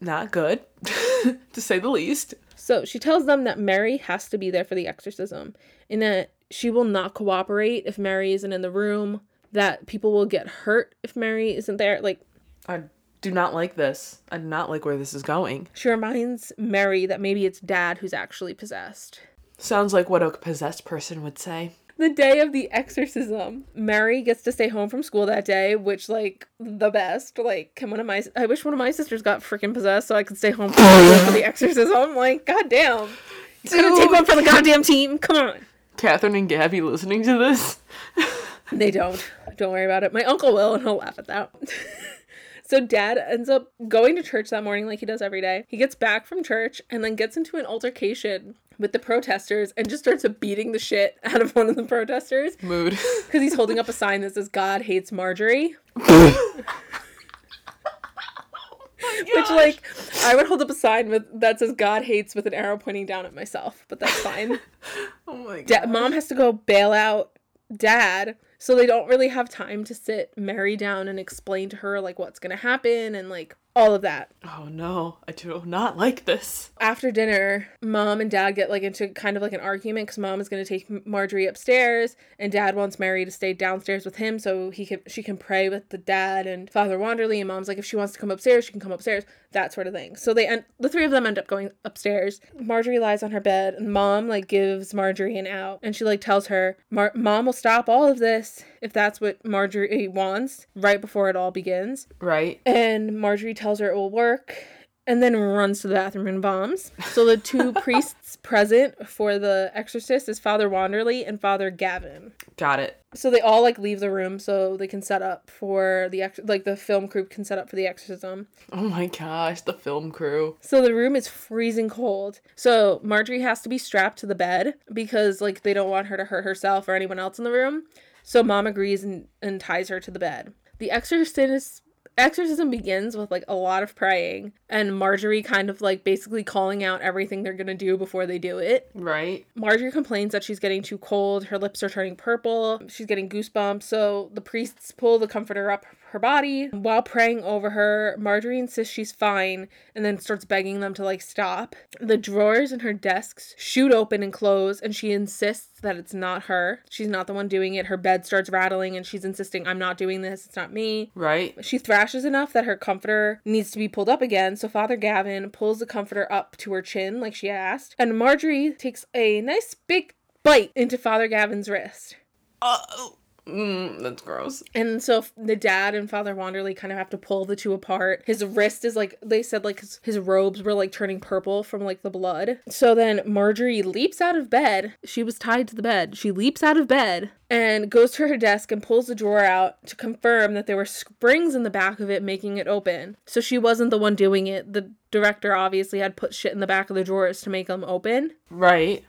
not good, to say the least. So she tells them that Mary has to be there for the exorcism and that she will not cooperate if Mary isn't in the room, that people will get hurt if Mary isn't there. Like, I do not like this. I do not like where this is going. she reminds Mary that maybe it's dad who's actually possessed. Sounds like what a possessed person would say. The day of the exorcism, Mary gets to stay home from school that day, which, like, the best. Like, can one of my, I wish one of my sisters got freaking possessed so I could stay home for the exorcism. Like, goddamn. Couldn't take one for the goddamn team. Come on. Catherine and Gabby listening to this? They don't. Don't worry about it. My uncle will, and he'll laugh at that. so, dad ends up going to church that morning like he does every day. He gets back from church and then gets into an altercation with the protesters and just starts beating the shit out of one of the protesters Mood. because he's holding up a sign that says God hates Marjorie. Which, like, I would hold up a sign with that says God hates with an arrow pointing down at myself, but that's fine. oh my god. Da- mom has to go bail out dad so they don't really have time to sit mary down and explain to her like what's gonna happen and like all of that. Oh no, I do not like this. After dinner, mom and dad get like into kind of like an argument because mom is going to take Marjorie upstairs, and dad wants Mary to stay downstairs with him so he can she can pray with the dad and Father Wanderly. And mom's like, if she wants to come upstairs, she can come upstairs. That sort of thing. So they end the three of them end up going upstairs. Marjorie lies on her bed, and mom like gives Marjorie an out, and she like tells her, "Mom will stop all of this if that's what Marjorie wants." Right before it all begins. Right. And Marjorie tells her it will work and then runs to the bathroom and bombs. So the two priests present for the exorcist is Father Wanderley and Father Gavin. Got it. So they all like leave the room so they can set up for the ex- like the film crew can set up for the exorcism. Oh my gosh, the film crew. So the room is freezing cold. So Marjorie has to be strapped to the bed because like they don't want her to hurt herself or anyone else in the room. So mom agrees and, and ties her to the bed. The exorcist exorcism begins with like a lot of praying and Marjorie kind of like basically calling out everything they're gonna do before they do it. Right. Marjorie complains that she's getting too cold, her lips are turning purple, she's getting goosebumps, so the priests pull the comforter up her body. While praying over her, Marjorie insists she's fine and then starts begging them to like stop. The drawers in her desks shoot open and close, and she insists that it's not her. She's not the one doing it. Her bed starts rattling and she's insisting, I'm not doing this, it's not me. Right. She thrashes enough that her comforter needs to be pulled up again, so Father Gavin pulls the comforter up to her chin like she asked, and Marjorie takes a nice big bite into Father Gavin's wrist. Uh, oh. Mm, that's gross. And so the dad and Father Wanderly kind of have to pull the two apart. His wrist is like they said like his, his robes were like turning purple from like the blood. So then Marjorie leaps out of bed. She was tied to the bed. She leaps out of bed and goes to her desk and pulls the drawer out to confirm that there were springs in the back of it making it open. So she wasn't the one doing it. The director obviously had put shit in the back of the drawers to make them open. Right.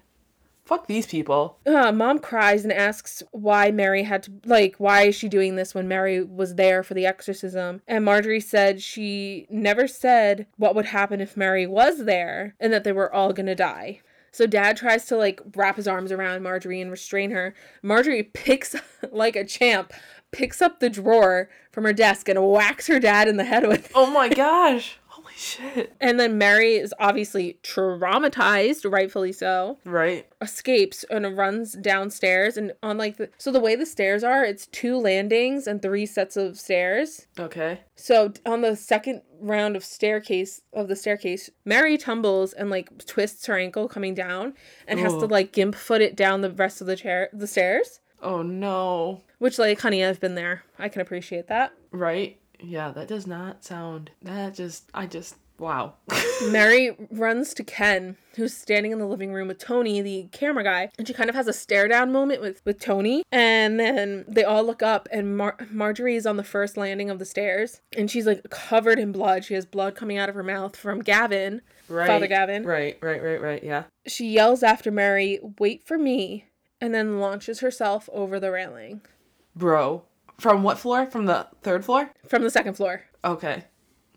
Fuck these people. Uh, mom cries and asks why Mary had to, like, why is she doing this when Mary was there for the exorcism? And Marjorie said she never said what would happen if Mary was there and that they were all gonna die. So dad tries to like wrap his arms around Marjorie and restrain her. Marjorie picks like a champ, picks up the drawer from her desk and whacks her dad in the head with it. Oh my gosh. Shit. And then Mary is obviously traumatized, rightfully so. Right. Escapes and runs downstairs and on like the so the way the stairs are, it's two landings and three sets of stairs. Okay. So on the second round of staircase of the staircase, Mary tumbles and like twists her ankle coming down and has to like gimp foot it down the rest of the chair the stairs. Oh no. Which like honey, I've been there. I can appreciate that. Right? Yeah, that does not sound that just I just wow. Mary runs to Ken, who's standing in the living room with Tony, the camera guy, and she kind of has a stare down moment with, with Tony. And then they all look up, and Mar- Marjorie is on the first landing of the stairs, and she's like covered in blood. She has blood coming out of her mouth from Gavin, right. Father Gavin. Right, right, right, right, yeah. She yells after Mary, Wait for me, and then launches herself over the railing. Bro. From what floor? From the third floor? From the second floor. Okay.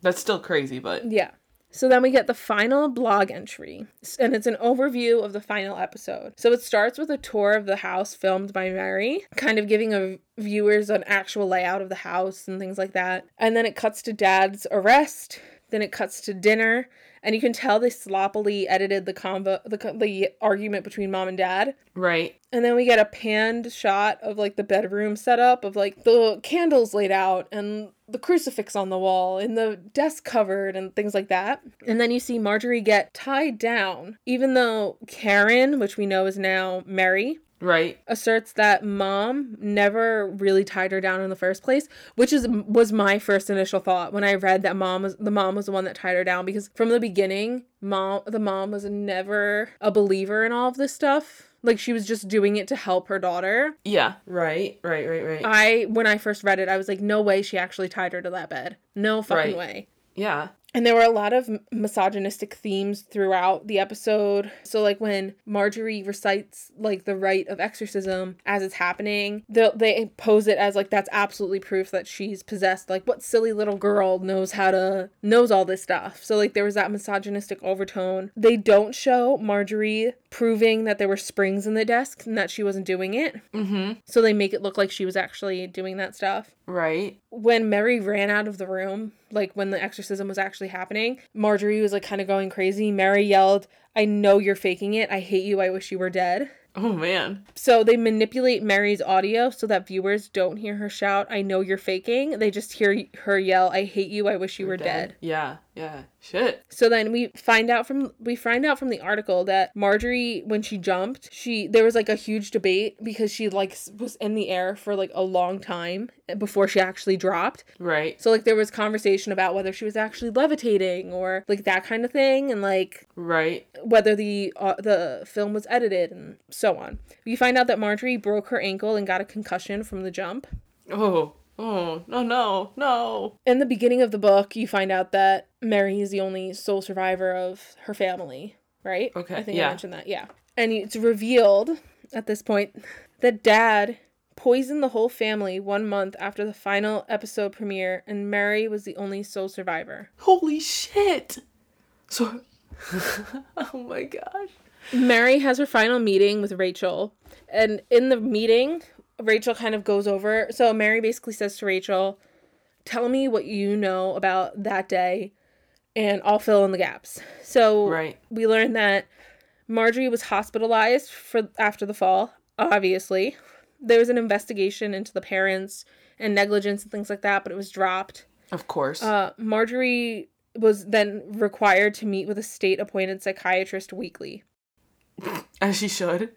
That's still crazy, but. Yeah. So then we get the final blog entry, and it's an overview of the final episode. So it starts with a tour of the house filmed by Mary, kind of giving a viewers an actual layout of the house and things like that. And then it cuts to Dad's arrest. Then it cuts to dinner, and you can tell they sloppily edited the convo, the the argument between mom and dad. Right. And then we get a panned shot of like the bedroom setup of like the candles laid out and the crucifix on the wall and the desk covered and things like that. And then you see Marjorie get tied down, even though Karen, which we know is now Mary, Right. asserts that mom never really tied her down in the first place, which is was my first initial thought when I read that mom was the mom was the one that tied her down because from the beginning, mom the mom was never a believer in all of this stuff. Like she was just doing it to help her daughter. Yeah. Right, right, right, right. I when I first read it, I was like, no way she actually tied her to that bed. No fucking Right. way. yeah. And there were a lot of misogynistic themes throughout the episode. So, like when Marjorie recites like the rite of exorcism as it's happening, they they pose it as like that's absolutely proof that she's possessed. Like, what silly little girl knows how to knows all this stuff? So, like there was that misogynistic overtone. They don't show Marjorie proving that there were springs in the desk and that she wasn't doing it. Mm-hmm. So they make it look like she was actually doing that stuff Right. when Mary ran out of the room, like when the exorcism was actually happening, Marjorie was like kind of going crazy. Mary yelled, I know you're faking it. I hate you. I wish you were dead. Oh man. So they manipulate Mary's audio so that viewers don't hear her shout, I know you're faking. They just hear her yell, I hate you. I wish you were dead. Yeah. Yeah. Shit. So then we find out from we find out from the article that Marjorie when she jumped, she there was like a huge debate because she like was in the air for like a long time before she actually dropped. Right. So like there was conversation about whether she was actually levitating or like that kind of thing and like Right. Whether the uh, the film was edited and so on. We find out that Marjorie broke her ankle and got a concussion from the jump. Oh. Oh. No. No. No. In the beginning of the book, you find out that Mary is the only sole survivor of her family, right? Okay, I think yeah. I mentioned that. Yeah. And it's revealed at this point that dad poisoned the whole family one month after the final episode premiere, and Mary was the only sole survivor. Holy shit. So. oh my gosh. Mary has her final meeting with Rachel, and in the meeting, Rachel kind of goes over. So Mary basically says to Rachel, "Tell me what you know about that day, and I'll fill in the gaps." So Right. we learned that Marjorie was hospitalized for after the fall. Obviously, there was an investigation into the parents and negligence and things like that, but it was dropped. Of course. Uh, Marjorie was then required to meet with a state-appointed psychiatrist weekly. As she should.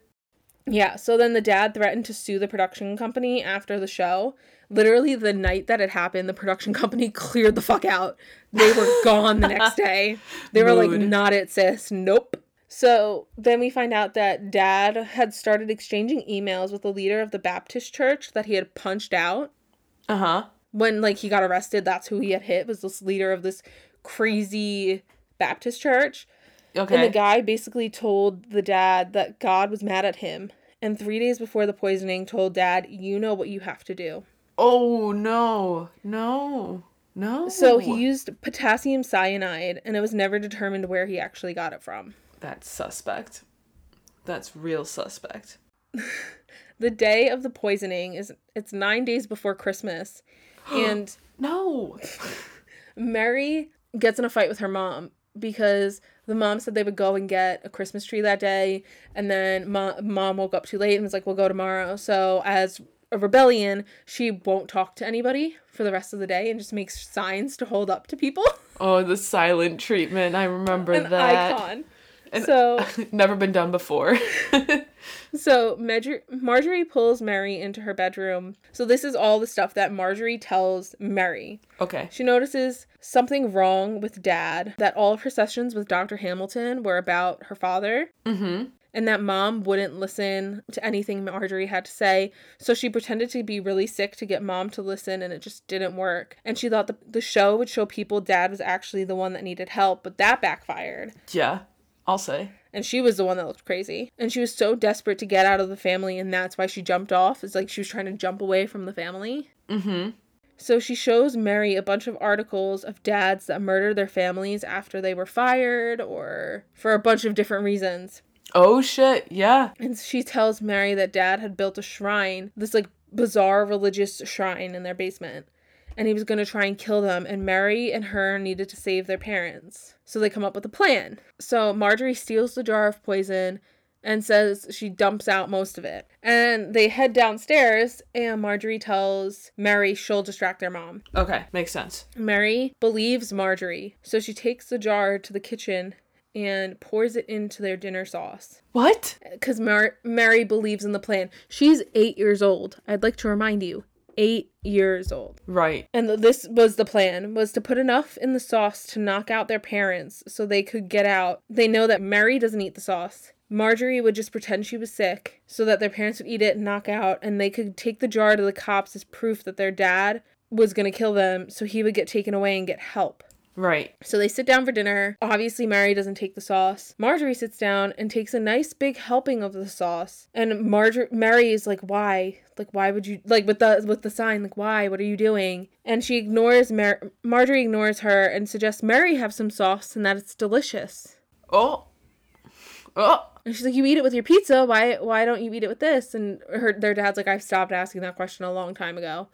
Yeah, so then the dad threatened to sue the production company after the show. Literally, the night that it happened, the production company cleared the fuck out. They were gone the next day. They were like, not it, sis. Nope. So then we find out that dad had started exchanging emails with the leader of the Baptist church that he had punched out. Uh huh. When like he got arrested, that's who he had hit was this leader of this crazy Baptist church. Okay. And the guy basically told the dad that God was mad at him. And three days before the poisoning, told dad, You know what you have to do. oh no. No. No. So he used potassium cyanide, and it was never determined where he actually got it from. That's suspect. That's real suspect. The day of the poisoning is it's nine days before Christmas, and No. Mary gets in a fight with her mom because the mom said they would go and get a Christmas tree that day, and then mom, mom woke up too late and was like, "We'll go tomorrow." So as a rebellion, she won't talk to anybody for the rest of the day and just makes signs to hold up to people. Oh, the silent treatment. I remember An that. icon. And- So Never been done before. So Marjorie, Marjorie pulls Mary into her bedroom. So this is all the stuff that Marjorie tells Mary. okay. She notices something wrong with Dad. That all of her sessions with Dr. Hamilton were about her father. Mm-hmm. And that mom wouldn't listen to anything Marjorie had to say. So she pretended to be really sick to get mom to listen, and it just didn't work. And she thought the, the show would show people dad was actually the one that needed help, but that backfired. Yeah. I'll say. and she was the one that looked crazy and she was so desperate to get out of the family and that's why she jumped off it's like she was trying to jump away from the family Mm-hmm. so she shows mary a bunch of articles of dads that murdered their families after they were fired or for a bunch of different reasons Oh shit. Yeah. and she tells mary that dad had built a shrine this like bizarre religious shrine in their basement and he was going to try and kill them and mary and her needed to save their parents so they come up with a plan so marjorie steals the jar of poison and says she dumps out most of it and they head downstairs and marjorie tells mary she'll distract their mom Okay. Makes sense. mary believes marjorie so she takes the jar to the kitchen and pours it into their dinner sauce What? Uh, because Mar- Mary believes in the plan. She's eight years old. I'd like to remind you, eight years old. Right. And th- this was the plan: was to put enough in the sauce to knock out their parents, so they could get out. They know that Mary doesn't eat the sauce. Marjorie would just pretend she was sick, so that their parents would eat it and knock out, and they could take the jar to the cops as proof that their dad was gonna kill them, so he would get taken away and get help. Right. So they sit down for dinner. Obviously, Mary doesn't take the sauce. Marjorie sits down and takes a nice big helping of the sauce. And Marjorie, Mary is like, "Why? Like, why would you like with the with the sign? Like, why? What are you doing?" And she ignores Mar- Marjorie ignores her and suggests Mary have some sauce and that it's delicious. Oh. Oh. And she's like, "You eat it with your pizza. Why? Why don't you eat it with this?" And her their dad's like, "I've stopped asking that question a long time ago."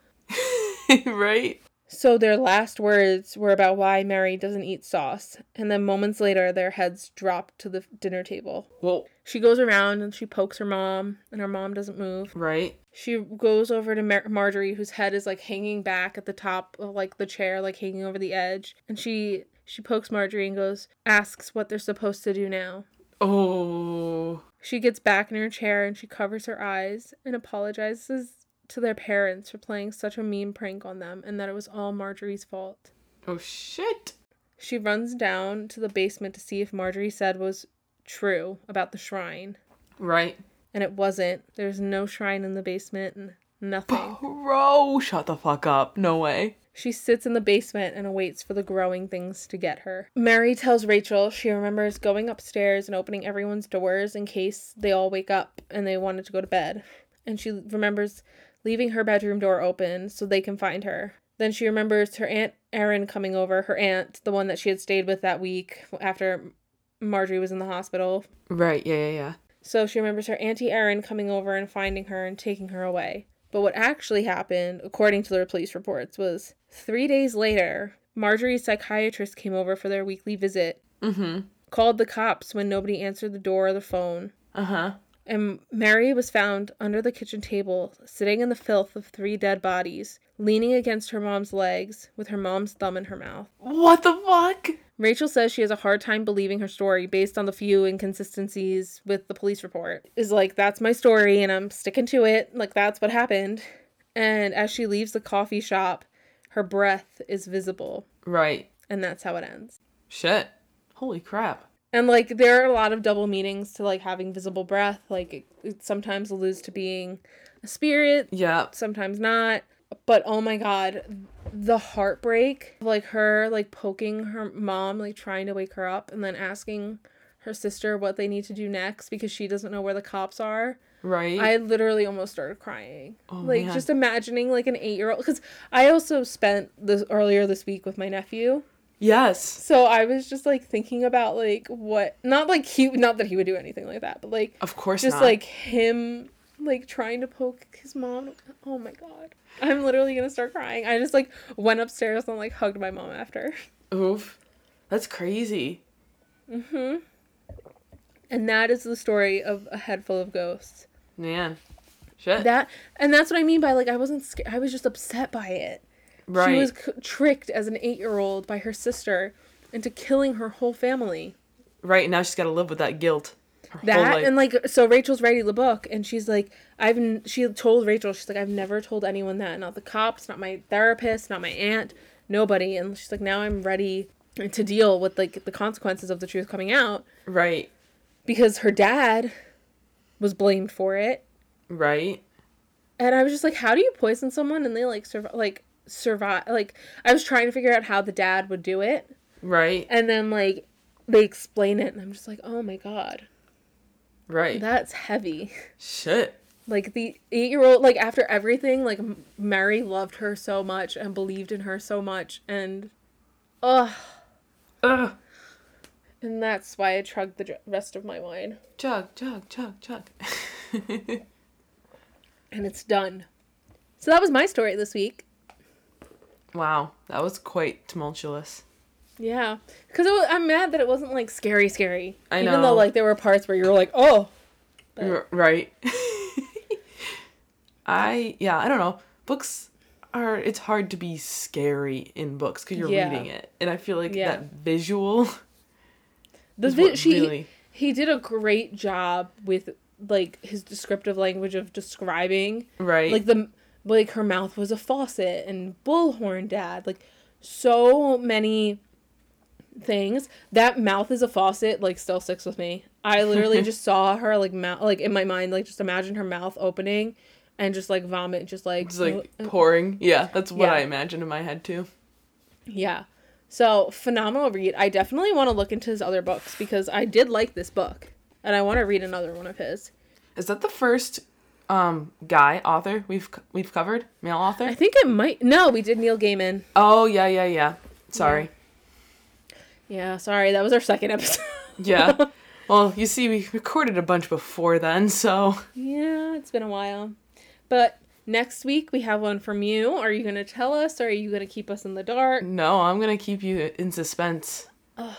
right. So their last words were about why Mary doesn't eat sauce, and then moments later, their heads drop to the dinner table. Well. She goes around and she pokes her mom, and her mom doesn't move. Right. She goes over to Mar- Marjorie, whose head is like hanging back at the top of like the chair, like hanging over the edge, and she she pokes Marjorie and goes, asks what they're supposed to do now. Oh. She gets back in her chair and she covers her eyes and apologizes to their parents for playing such a mean prank on them and that it was all Marjorie's fault. Oh shit. She runs down to the basement to see if Marjorie said was true about the shrine. Right. And it wasn't. There's no shrine in the basement and nothing. Bro, shut the fuck up. No way. She sits in the basement and awaits for the growing things to get her. Mary tells Rachel she remembers going upstairs and opening everyone's doors in case they all wake up and they wanted to go to bed. And she remembers leaving her bedroom door open so they can find her. Then she remembers her Aunt Erin coming over, her aunt, the one that she had stayed with that week after Marjorie was in the hospital. Right. Yeah. Yeah. Yeah. So she remembers her Auntie Erin coming over and finding her and taking her away. But what actually happened, according to the police reports, was three days later, Marjorie's psychiatrist came over for their weekly visit, Mm-hmm. called the cops when nobody answered the door or the phone, Uh huh. And Mary was found under the kitchen table, sitting in the filth of three dead bodies, leaning against her mom's legs, with her mom's thumb in her mouth. What the fuck? Rachel says she has a hard time believing her story based on the few inconsistencies with the police report. Is like, that's my story and I'm sticking to it. Like, that's what happened. And as she leaves the coffee shop, her breath is visible. Right. And that's how it ends. Shit. Holy crap. And like, there are a lot of double meanings to like having visible breath. Like, it, it sometimes alludes to being a spirit, Yeah. sometimes not. But oh my god, the heartbreak of, like her like poking her mom, like trying to wake her up and then asking her sister what they need to do next because she doesn't know where the cops are. Right. I literally almost started crying. Oh, like man. just imagining like an 8-year-old cuz I also spent this earlier this week with my nephew. Yes. So I was just like thinking about like what not like he not that he would do anything like that, but like Of course just not. like him like trying to poke his mom oh my god i'm literally gonna start crying i just like went upstairs and like hugged my mom after Oof. That's crazy. mm-hmm and that is the story of a head full of ghosts Man. Shit. that and that's what i mean by like i wasn't scared i was just upset by it right. she was c- tricked as an eight-year-old by her sister into killing her whole family right. Now she's got to live with that guilt. that and like so rachel's writing the book and she's like i've n- she told rachel she's like i've never told anyone that not the cops not my therapist not my aunt nobody and she's like now i'm ready to deal with like the consequences of the truth coming out Right. because her dad was blamed for it Right. and i was just like how do you poison someone and they like survive like survive like i was trying to figure out how the dad would do it Right. and then like they explain it and i'm just like oh my god Right. that's heavy Shit. like the eight year old like after everything like mary loved her so much and believed in her so much and ugh Ugh. and that's why i chugged the rest of my wine Chug, chug, chug, chug. and it's done so that was my story this week wow. That was quite tumultuous. yeah because i'm mad that it wasn't like scary scary I know. even though like there were parts where you were like oh But- R- right. I, yeah, I don't know. Books are, it's hard to be scary in books because you're Yeah. reading it. And I feel like Yeah. that visual the is vi- she really. he did a great job with like his descriptive language of describing Right. like the like her mouth was a faucet and bullhorn dad like so many things that mouth is a faucet like still sticks with me i literally just saw her like mouth like in my mind like just imagine her mouth opening and just like vomit just like It's like uh, pouring. Yeah, that's what Yeah. I imagined in my head too. yeah So, phenomenal read. I definitely want to look into his other books because I did like this book and I want to read another one of his. Is that the first um guy author we've we've covered? Male author? I think it might. No, we did Neil Gaiman. Oh, yeah, yeah, yeah. Sorry. Yeah, sorry. That was our second episode. Yeah. well, you see we recorded a bunch before then, so yeah, it's been a while. But next week we have one from you. Are you going to tell us or are you going to keep us in the dark? no, I'm going to keep you in suspense. Oh,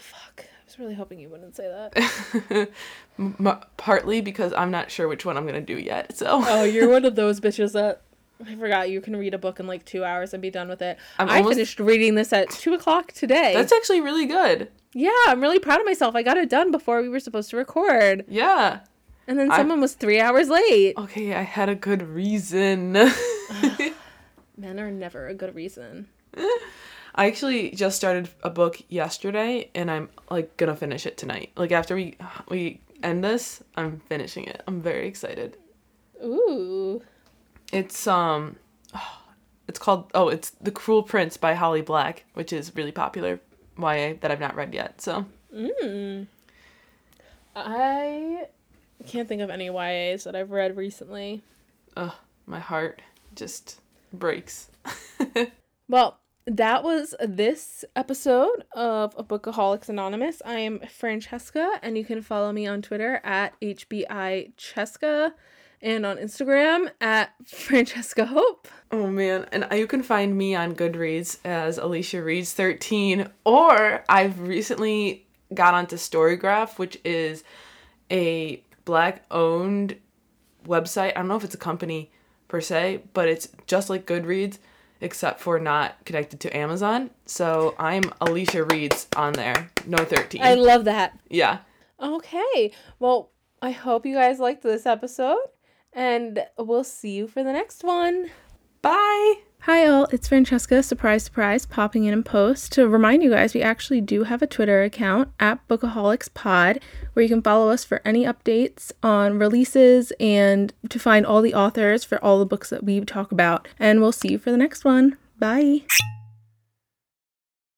was really hoping you wouldn't say that. M- partly because I'm not sure which one I'm going to do yet. So oh, you're one of those bitches that. I forgot you can read a book in like two hours and be done with it. I'm I almost- finished reading this at two o'clock today. That's actually really good. Yeah, I'm really proud of myself. I got it done before we were supposed to record. Yeah. And then I- someone was three hours late. Okay, I had a good reason. Men are never a good reason. I actually just started a book yesterday and I'm like gonna finish it tonight. Like after we we end this, I'm finishing it. I'm very excited. Ooh. It's um it's called oh, it's The Cruel Prince by Holly Black, which is really popular YA that I've not read yet. So, Mm. I can't think of any YAs that I've read recently. ugh, my heart just breaks. Well, that was this episode of Bookaholics Anonymous. I am Francesca, and you can follow me on Twitter at HBICheska and on Instagram at Francesca Hope. Oh man, and you can find me on Goodreads as Alicia Reads 13 or I've recently got onto Storygraph, which is a black owned website. I don't know if it's a company per se, but it's just like Goodreads except for not connected to Amazon. So I'm Alicia Reads on there. No 13. I love that. yeah. Okay. Well, I hope you guys liked this episode, and we'll see you for the next one. Bye. Hi, all. It's Francesca, surprise, surprise, popping in and post to remind you guys we actually do have a Twitter account at BookaholicsPod where you can follow us for any updates on releases and to find all the authors for all the books that we talk about. And we'll see you for the next one. Bye.